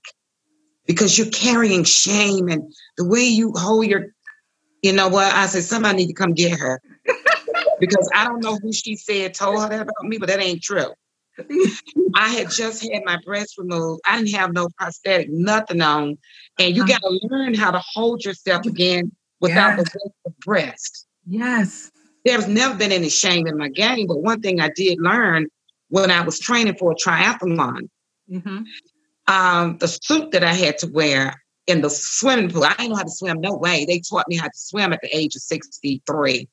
[SPEAKER 2] because you're carrying shame and the way you hold your you know what? I said, somebody need to come get her. <laughs> because I don't know who she said told her that about me, but that ain't true. <laughs> I had just had my breast removed. I didn't have no prosthetic, nothing on. And you uh-huh. got to learn how to hold yourself again without yes. the weight of breast.
[SPEAKER 1] Yes.
[SPEAKER 2] There's never been any shame in my game, but one thing I did learn when I was training for a triathlon, mm-hmm. um, the suit that I had to wear in the swimming pool, I didn't know how to swim, no way. They taught me how to swim at the age of 63.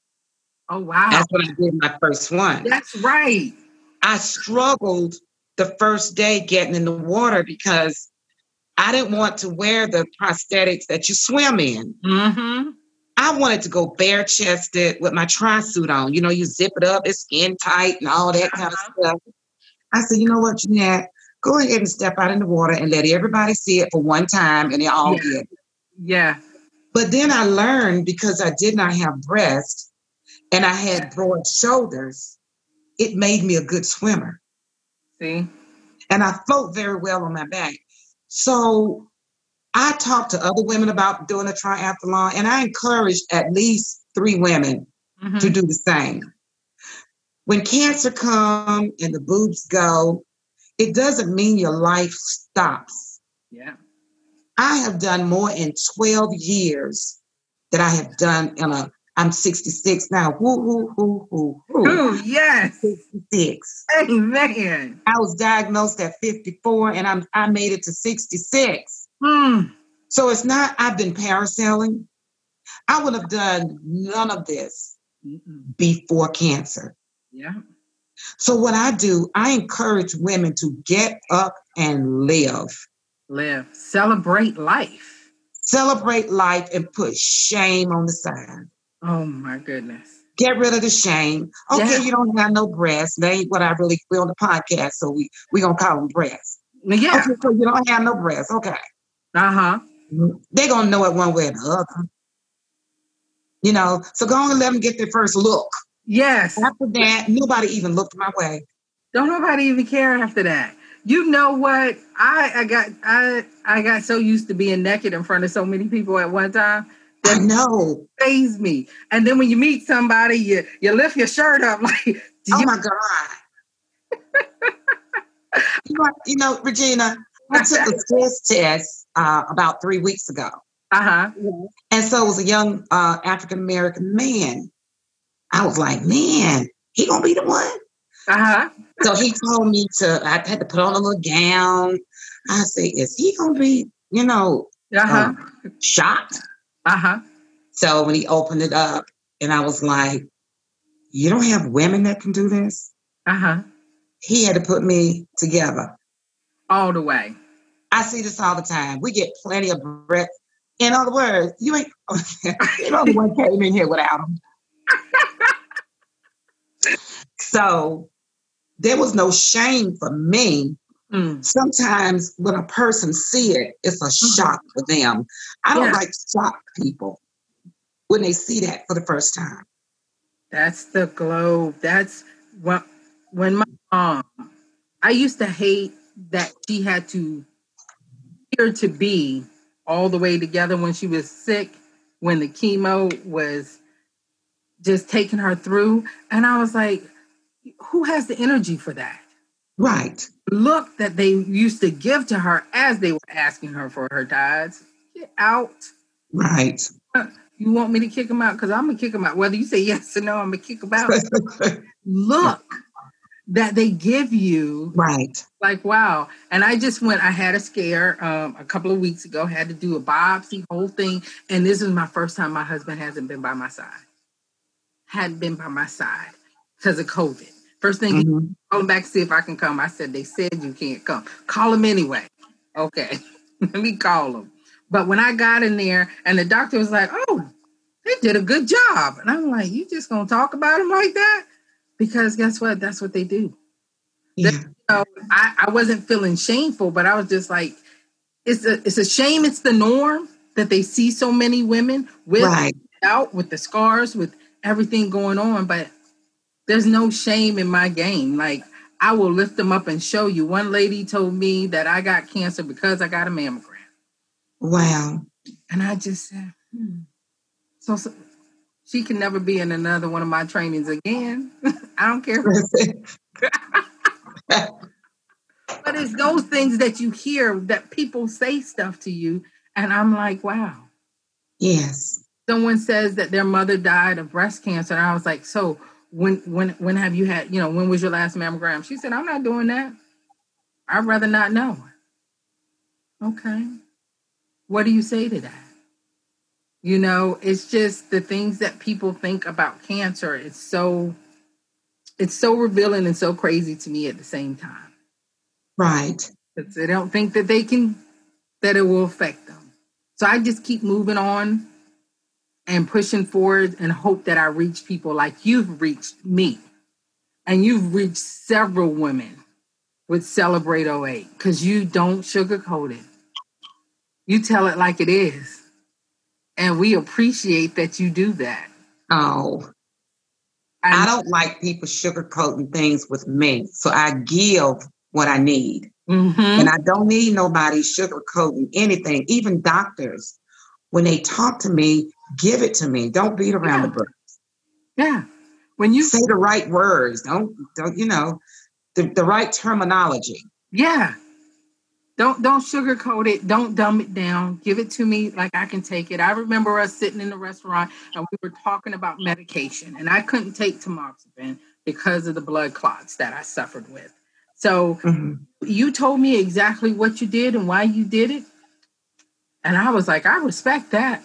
[SPEAKER 1] Oh, wow.
[SPEAKER 2] That's when I did my first one.
[SPEAKER 1] That's right.
[SPEAKER 2] I struggled the first day getting in the water because I didn't want to wear the prosthetics that you swim in. Mm-hmm. I wanted to go bare chested with my tri suit on. You know, you zip it up, it's skin tight and all that kind uh-huh. of stuff. I said, you know what, Jeanette, go ahead and step out in the water and let everybody see it for one time and they all
[SPEAKER 1] yeah.
[SPEAKER 2] get it.
[SPEAKER 1] Yeah.
[SPEAKER 2] But then I learned because I did not have breasts and I had broad shoulders it made me a good swimmer.
[SPEAKER 1] See?
[SPEAKER 2] And I float very well on my back. So I talked to other women about doing a triathlon, and I encouraged at least three women mm-hmm. to do the same. When cancer comes and the boobs go, it doesn't mean your life stops.
[SPEAKER 1] Yeah.
[SPEAKER 2] I have done more in 12 years that I have done in a I'm 66 now. Whoo, whoo, whoo, whoo,
[SPEAKER 1] whoo. Ooh, yes.
[SPEAKER 2] 66.
[SPEAKER 1] Amen.
[SPEAKER 2] I was diagnosed at 54 and I'm I made it to 66. Hmm. So it's not I've been parasailing. I would have done none of this Mm-mm. before cancer.
[SPEAKER 1] Yeah.
[SPEAKER 2] So what I do, I encourage women to get up and live.
[SPEAKER 1] Live. Celebrate life.
[SPEAKER 2] Celebrate life and put shame on the side.
[SPEAKER 1] Oh my goodness.
[SPEAKER 2] Get rid of the shame. Okay, yeah. you don't have no breasts. They ain't what I really feel on the podcast, so we we gonna call them breasts.
[SPEAKER 1] Yeah.
[SPEAKER 2] Okay, so you don't have no breasts. Okay.
[SPEAKER 1] Uh huh.
[SPEAKER 2] They're gonna know it one way or the other. You know, so go on and let them get their first look.
[SPEAKER 1] Yes.
[SPEAKER 2] After that, nobody even looked my way.
[SPEAKER 1] Don't nobody even care after that. You know what? I I got I I got so used to being naked in front of so many people at one time
[SPEAKER 2] I know.
[SPEAKER 1] Phase me. And then when you meet somebody, you you lift your shirt up <laughs> like
[SPEAKER 2] Oh my God. you, know, you know, Regina, I took a <laughs> stress test uh, about three weeks ago.
[SPEAKER 1] Uh-huh.
[SPEAKER 2] And so it was a young uh, African American man. I was like, man, he gonna be the one.
[SPEAKER 1] Uh-huh.
[SPEAKER 2] So he told me to I had to put on a little gown. I said, is he gonna be, you know, uh-huh. uh, shocked?
[SPEAKER 1] Uh huh.
[SPEAKER 2] So when he opened it up, and I was like, "You don't have women that can do this."
[SPEAKER 1] Uh huh.
[SPEAKER 2] He had to put me together.
[SPEAKER 1] All the way.
[SPEAKER 2] I see this all the time. We get plenty of breath. In other words, you ain't <laughs> you know the one came in here without him. <laughs> so there was no shame for me.
[SPEAKER 1] Mm.
[SPEAKER 2] Sometimes when a person see it, it's a shock for them. I don't
[SPEAKER 1] Yeah.
[SPEAKER 2] like shock people when they see that for the first time.
[SPEAKER 1] That's the globe. That's what when my mom. I used to hate that she had to appear to be all the way together when she was sick, when the chemo was just taking her through, and I was like, "Who has the energy for that?"
[SPEAKER 2] Right.
[SPEAKER 1] Look that they used to give to her as they were asking her for her tithes. Get out.
[SPEAKER 2] Right. <laughs>
[SPEAKER 1] You want me to kick him out? Because I'm gonna kick him out. Whether you say yes or no, I'm gonna kick him out. <laughs> Look that they give you
[SPEAKER 2] right.
[SPEAKER 1] like wow and i just went i had a scare um, a couple of weeks ago had to do a biopsy whole thing and this is my first time my husband hasn't been by my side hadn't been by my side because of covid first thing he
[SPEAKER 2] Mhm.
[SPEAKER 1] call him back to see if i can come. I said they said you can't come. Call him anyway. Okay. <laughs> Let me call him. But when i got in there and the doctor was like oh they did a good job. And i'm like you just gonna talk about him like that? Because guess what? That's what they do.
[SPEAKER 2] Yeah.
[SPEAKER 1] so I, I wasn't feeling shameful, but I was just like, it's a it's a shame it's the norm that they see so many women with
[SPEAKER 2] Right.
[SPEAKER 1] out with the scars, with everything going on, but there's no shame in my game. Like I will lift them up and show you. One lady told me that I got cancer because I got a mammogram.
[SPEAKER 2] Wow.
[SPEAKER 1] And I just said, hmm. so, so she can never be in another one of my trainings again. <laughs> I don't care <laughs> But it's those things that you hear that people say stuff to you, and I'm like, wow.
[SPEAKER 2] yes.
[SPEAKER 1] Someone says that their mother died of breast cancer, and I was like, so when when when have you had, you know, when was your last mammogram? She said, I'm not doing that. I'd rather not know. Okay. What do you say to that? You know, it's just the things that people think about cancer. It's so it's so revealing and so crazy to me at the same time.
[SPEAKER 2] Right.
[SPEAKER 1] because they don't think that they can that it will affect them so i just keep moving on and pushing forward and hope that i reach people like you've reached me and you've reached several women with celebrate 08 because you don't sugarcoat it you tell it like it is and we appreciate that you do that
[SPEAKER 2] Oh,
[SPEAKER 1] And-
[SPEAKER 2] I don't like people sugarcoating things with me. So I give what I need.
[SPEAKER 1] Mhm.
[SPEAKER 2] And I don't need nobody sugarcoating anything, even doctors. When they talk to me, give it to me. Don't beat around the bush.
[SPEAKER 1] yeah when you
[SPEAKER 2] Say the right words. Don't don't you know the, the right terminology.
[SPEAKER 1] Yeah. Don't don't sugarcoat it. Don't dumb it down. Give it to me like I can take it. I remember us sitting in the restaurant and we were talking about medication, and I couldn't take tamoxifen because of the blood clots that I suffered with. So
[SPEAKER 2] Mhm.
[SPEAKER 1] you told me exactly what you did and why you did it, and I was like, I respect that.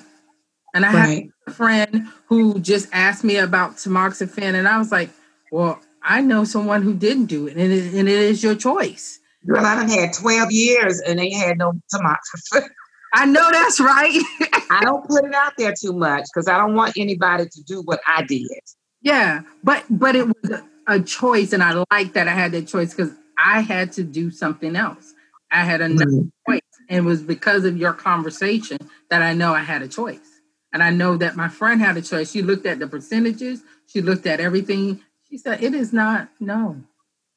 [SPEAKER 1] And I had a friend who just asked me about tamoxifen, and I was like, well, I know someone who didn't do it, and it, and it is your choice.
[SPEAKER 2] Girl, I done had 12 years and they had no tamoxifen. <laughs>
[SPEAKER 1] I know that's right. <laughs>
[SPEAKER 2] I don't put it out there too much because I don't want anybody to do what I did.
[SPEAKER 1] yeah, but but it was a, a choice, and I like that I had that choice because I had to do something else. I had another
[SPEAKER 2] Mhm.
[SPEAKER 1] choice, and it was because of your conversation that I know I had a choice, and I know that my friend had a choice. She looked at the percentages, she looked at everything. She said, "It is not no,"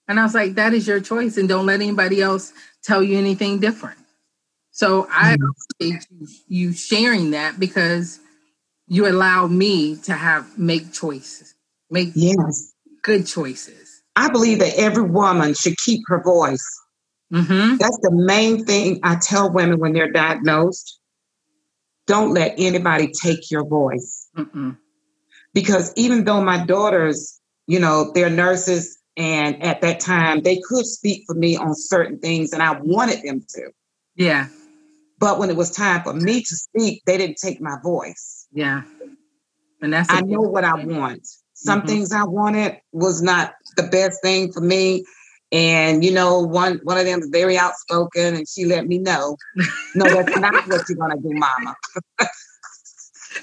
[SPEAKER 1] and I was like, "That is your choice, and don't let anybody else tell you anything different." So I
[SPEAKER 2] Mhm.
[SPEAKER 1] appreciate you, sharing that because you allow me to have make choices, make
[SPEAKER 2] Yes.
[SPEAKER 1] good choices.
[SPEAKER 2] I believe that every woman should keep her voice.
[SPEAKER 1] hmm
[SPEAKER 2] That's the main thing I tell women when they're diagnosed. Don't let anybody take your voice.
[SPEAKER 1] Mm-mm.
[SPEAKER 2] Because even though my daughters, you know, they're nurses, and at that time they could speak for me on certain things, and I wanted them to.
[SPEAKER 1] Yeah,
[SPEAKER 2] But when it was time for me to speak, they didn't take my voice.
[SPEAKER 1] Yeah. And that's
[SPEAKER 2] I know what I want. Some mm-hmm. things I wanted was not the best thing for me. And you know, one one of them is very outspoken, and she let me know, no, that's not what you're gonna do, Mama. <laughs>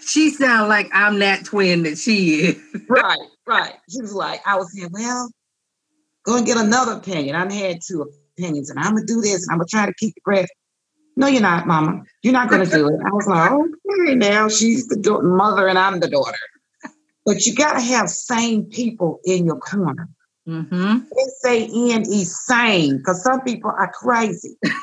[SPEAKER 1] she sounds like I'm that twin that she is.
[SPEAKER 2] right, right. She was like, I was saying, well, go and get another opinion. I had two opinions, and I'm gonna do this, and I'm gonna try to keep the grass. No, you're not, Mama. You're not gonna do it. I was like, okay, now she's the do- mother, and I'm the daughter. But you gotta have sane people in your corner. Mm-hmm. S A N E sane, because some people are crazy. <laughs>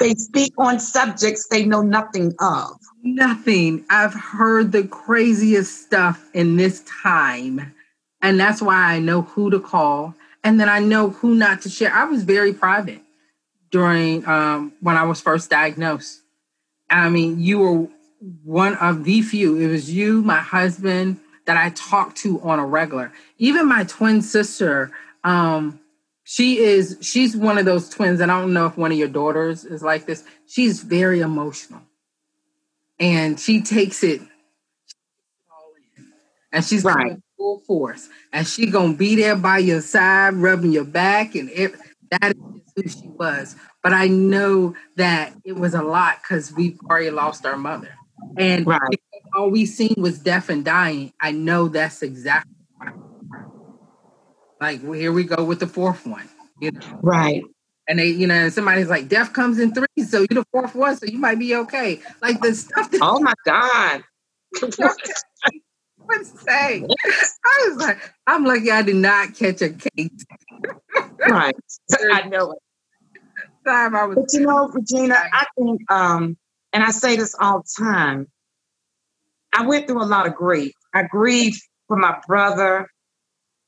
[SPEAKER 2] they speak on subjects they know nothing of.
[SPEAKER 1] Nothing. I've heard the craziest stuff in this time. And that's why I know who to call. And then I know who not to share. I was very private during um, when I was first diagnosed. I mean, you were one of the few. It was you, my husband, that I talk to on a regular. Even my twin sister, um, she is she's one of those twins, and I don't know if one of your daughters is like this. She's very emotional. And she takes it all in. And she's right. full force. And she gonna be there by your side, rubbing your back, and it, that is who she was. But I know that it was a lot because we've already lost our mother. And right all we seen was death and dying, I know that's exactly right. Like well, here we go with the fourth one. You know?
[SPEAKER 2] Right.
[SPEAKER 1] And they, you know, somebody's like, death comes in three, so you're the fourth one, so you might be okay. Like the stuff that
[SPEAKER 2] Oh my God. <laughs>
[SPEAKER 1] what say? I was like, I'm lucky I did not catch a case.
[SPEAKER 2] right. <laughs> <laughs> I know it. Time I was but you know, Regina, I think um, and I say this all the time, I went through a lot of grief. I grieved for my brother,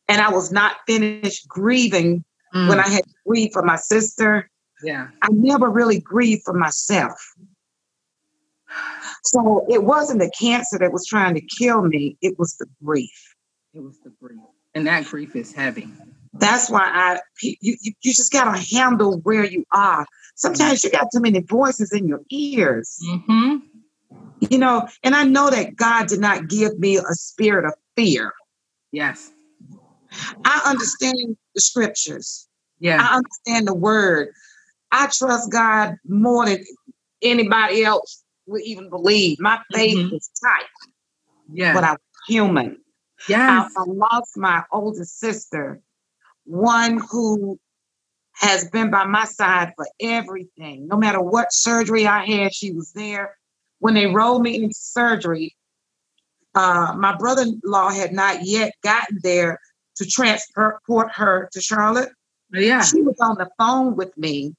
[SPEAKER 2] and I was not finished grieving mm. when I had grieved for my sister.
[SPEAKER 1] Yeah.
[SPEAKER 2] I never really grieved for myself. So it wasn't the cancer that was trying to kill me, it was the grief.
[SPEAKER 1] It was the grief. And that grief is heavy.
[SPEAKER 2] That's why I you, you, just gotta handle where you are. Sometimes you got too many voices in your ears. Mm-hmm. You know, and I know that God did not give me a spirit of fear.
[SPEAKER 1] Yes.
[SPEAKER 2] I understand the scriptures.
[SPEAKER 1] Yeah.
[SPEAKER 2] I understand the word. I trust God more than anybody else would even believe. My faith mm-hmm. is tight.
[SPEAKER 1] Yeah.
[SPEAKER 2] But I'm human.
[SPEAKER 1] Yes.
[SPEAKER 2] I, I lost my oldest sister, one who has been by my side for everything. No matter what surgery I had, she was there when they rolled me into surgery, uh, my brother-in-law had not yet gotten there to transport her to Charlotte.
[SPEAKER 1] Yeah.
[SPEAKER 2] She was on the phone with me,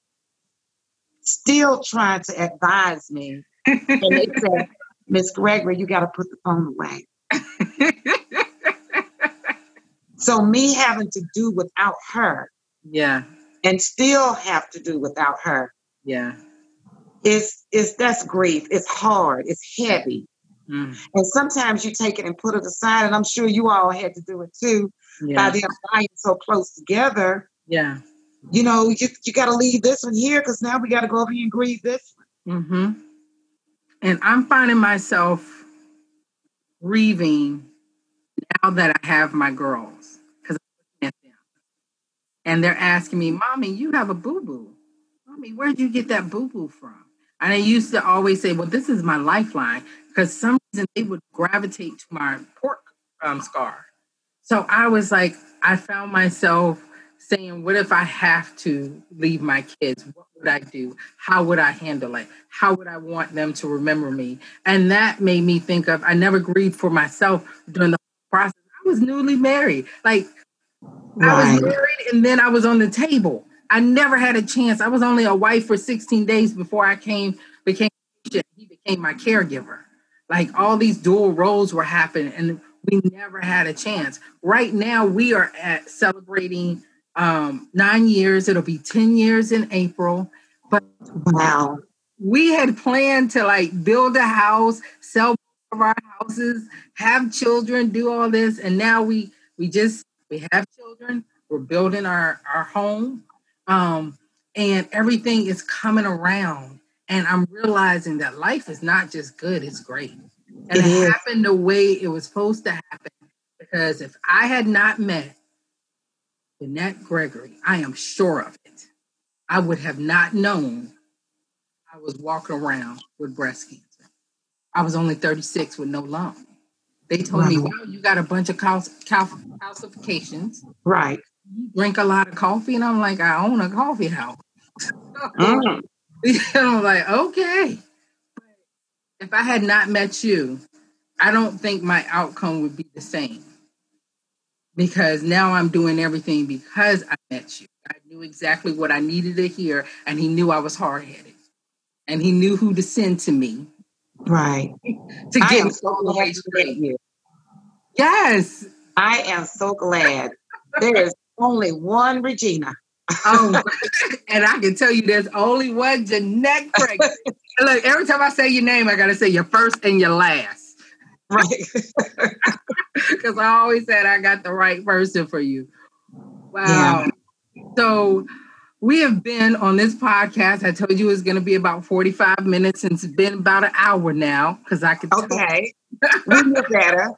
[SPEAKER 2] still trying to advise me. and they <laughs> said, Miss Gregory, you got to put the phone away. <laughs> so me having to do without her.
[SPEAKER 1] Yeah.
[SPEAKER 2] And still have to do without her.
[SPEAKER 1] Yeah
[SPEAKER 2] is is that's grief. It's hard. It's heavy. Mm. And sometimes you take it and put it aside, and I'm sure you all had to do it too yeah. by them lying so close together.
[SPEAKER 1] Yeah.
[SPEAKER 2] You know, you, you got to leave this one here because now we got to go over here and grieve this
[SPEAKER 1] one. Mm-hmm. And I'm finding myself grieving now that I have my girls because I'm looking at them. And they're asking me, Mommy, you have a boo boo. Mommy, where'd you get that boo boo from? And I used to always say, well, this is my lifeline because some reason they would gravitate to my port um, scar. So I was like, I found myself saying, what if I have to leave my kids? What would I do? How would I handle it? How would I want them to remember me? And that made me think of, I never grieved for myself during the process. I was newly married. Like, right. I was married and then I was on the table. I never had a chance. I was only a wife for 16 days before I came became he became my caregiver. Like all these dual roles were happening and we never had a chance. Right now we are at celebrating um 9 years. It'll be 10 years in April. But
[SPEAKER 2] wow.
[SPEAKER 1] We had planned to like build a house, sell of our houses, have children, do all this and now we we just we have children. We're building our our home um, and everything is coming around. And I'm realizing that life is not just good, it's great. And it, it happened the way it was supposed to happen. Because if I had not met Jeanette Gregory, I am sure of it, I would have not known I was walking around with breast cancer. I was only 36 with no lump. They told wow. me, wow, you got a bunch of cal- cal- calcifications.
[SPEAKER 2] Right.
[SPEAKER 1] You drink a lot of coffee. And I'm like, I own a coffee house. <laughs> mm. I'm like, okay. If I had not met you, I don't think my outcome would be the same. Because now I'm doing everything because I met you. I knew exactly what I needed to hear, and he knew I was hard headed. And he knew who to send to me.
[SPEAKER 2] Right.
[SPEAKER 1] to get me so the way straight. You. Yes.
[SPEAKER 2] I am so glad. there is only one Regina
[SPEAKER 1] oh, <laughs> and I can tell you there's only one Jeanette Craig. Look, every time I say your name, I got to say your first and your last.
[SPEAKER 2] Right. <laughs>
[SPEAKER 1] Because I always said I got the right person for you. Wow. Yeah. So we have been on this podcast. I told you it was going to be about 45 minutes, and it's been about an hour now because I could.
[SPEAKER 2] Okay. <laughs> we get better.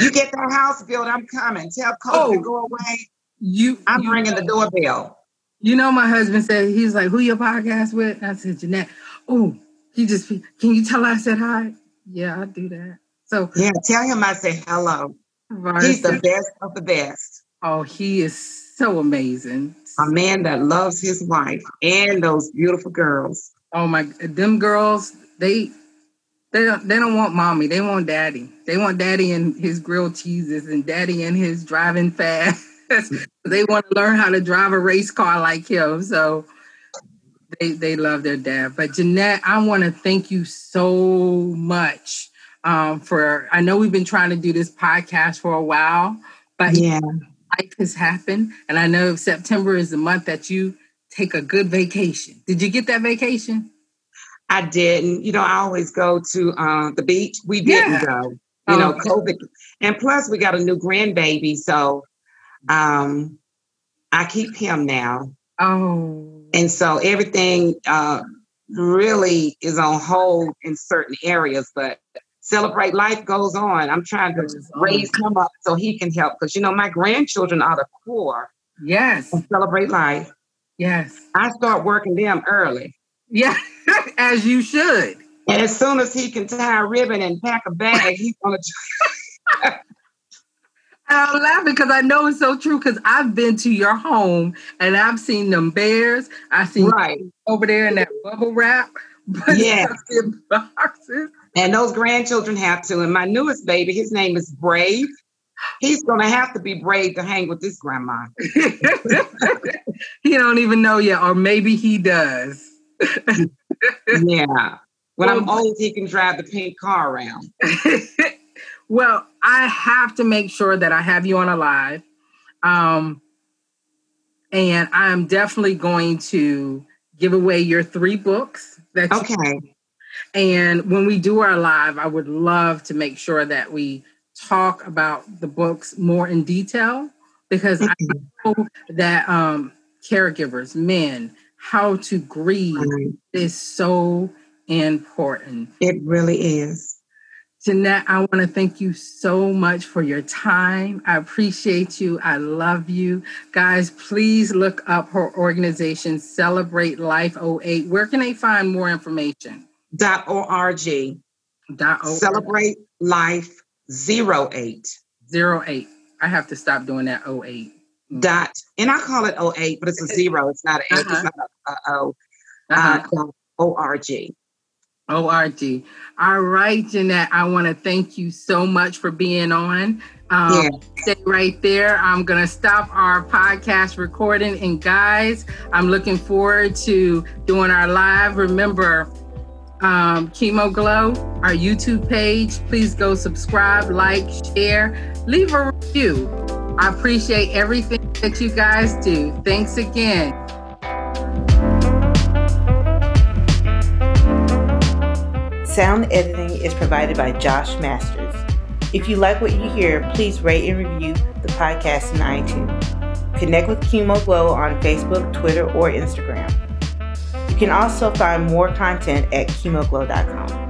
[SPEAKER 2] You get that house built, I'm coming. Tell Coach oh, to go away
[SPEAKER 1] you,
[SPEAKER 2] I'm
[SPEAKER 1] you
[SPEAKER 2] ringing know, the doorbell.
[SPEAKER 1] You know, my husband said he's like, "Who your podcast with?" I said, "Jeanette." Oh, he just can you tell I said hi? Yeah, I do that. So
[SPEAKER 2] yeah, tell him I say hello. He's the best of the best.
[SPEAKER 1] Oh, he is so amazing.
[SPEAKER 2] A man that loves his wife and those beautiful girls.
[SPEAKER 1] Oh my, them girls, they they don't they don't want mommy. They want daddy. They want daddy and his grilled cheeses and daddy and his driving fast. <laughs> they want to learn how to drive a race car like him. So they they love their dad. But Jeanette, I want to thank you so much um, for. I know we've been trying to do this podcast for a while, but
[SPEAKER 2] yeah,
[SPEAKER 1] life has happened, and I know September is the month that you take a good vacation. Did you get that vacation?
[SPEAKER 2] I didn't. You know, I always go to uh, the beach. We didn't yeah. go. You oh, know, COVID, and plus we got a new grandbaby, so um, I keep him now.
[SPEAKER 1] Oh.
[SPEAKER 2] And so everything uh, really is on hold in certain areas, but celebrate life goes on. I'm trying to raise him up so he can help because you know my grandchildren are the core.
[SPEAKER 1] Yes.
[SPEAKER 2] celebrate life.
[SPEAKER 1] Yes.
[SPEAKER 2] I start working them early.
[SPEAKER 1] Yeah, <laughs> as you should.
[SPEAKER 2] And as soon as he can tie a ribbon and pack a bag, he's gonna
[SPEAKER 1] I'm laughing because I know it's so true. Because I've been to your home and I've seen them bears. I seen
[SPEAKER 2] right
[SPEAKER 1] over there in that bubble wrap. <laughs>
[SPEAKER 2] Yeah, boxes. And those grandchildren have to. And my newest baby, his name is Brave. He's gonna have to be brave to hang with this grandma. <laughs>
[SPEAKER 1] he don't even know yet, or maybe he does. <laughs>
[SPEAKER 2] yeah. When well, I'm old, he can drive the pink car around. <laughs>
[SPEAKER 1] Well, I have to make sure that I have you on a live. Um, and I'm definitely going to give away your three books.
[SPEAKER 2] That okay.
[SPEAKER 1] You, and when we do our live, I would love to make sure that we talk about the books more in detail because I know that um, caregivers, men, how to grieve right. is so important.
[SPEAKER 2] It really is.
[SPEAKER 1] Jeanette, I want to thank you so much for your time. I appreciate you. I love you. Guys, please look up her organization, Celebrate Life 08. Where can they find more information?
[SPEAKER 2] Dot .org.
[SPEAKER 1] Dot .org.
[SPEAKER 2] Celebrate Life 08.
[SPEAKER 1] 08. I have to stop doing that 08.
[SPEAKER 2] Dot, and I call it 08, but it's a zero. It's not an 8. Uh-huh. It's not a, a O. Uh-huh. Uh, O-R-G.
[SPEAKER 1] O-R-G. All right, Jeanette, I want to thank you so much for being on. Um, yeah. Stay right there. I'm going to stop our podcast recording. And guys, I'm looking forward to doing our live. Remember, um, Chemo Glow, our YouTube page. Please go subscribe, like, share, leave a review. I appreciate everything that you guys do. Thanks again.
[SPEAKER 3] Sound editing is provided by Josh Masters. If you like what you hear, please rate and review the podcast in iTunes. Connect with ChemoGlow on Facebook, Twitter, or Instagram. You can also find more content at chemoglow.com.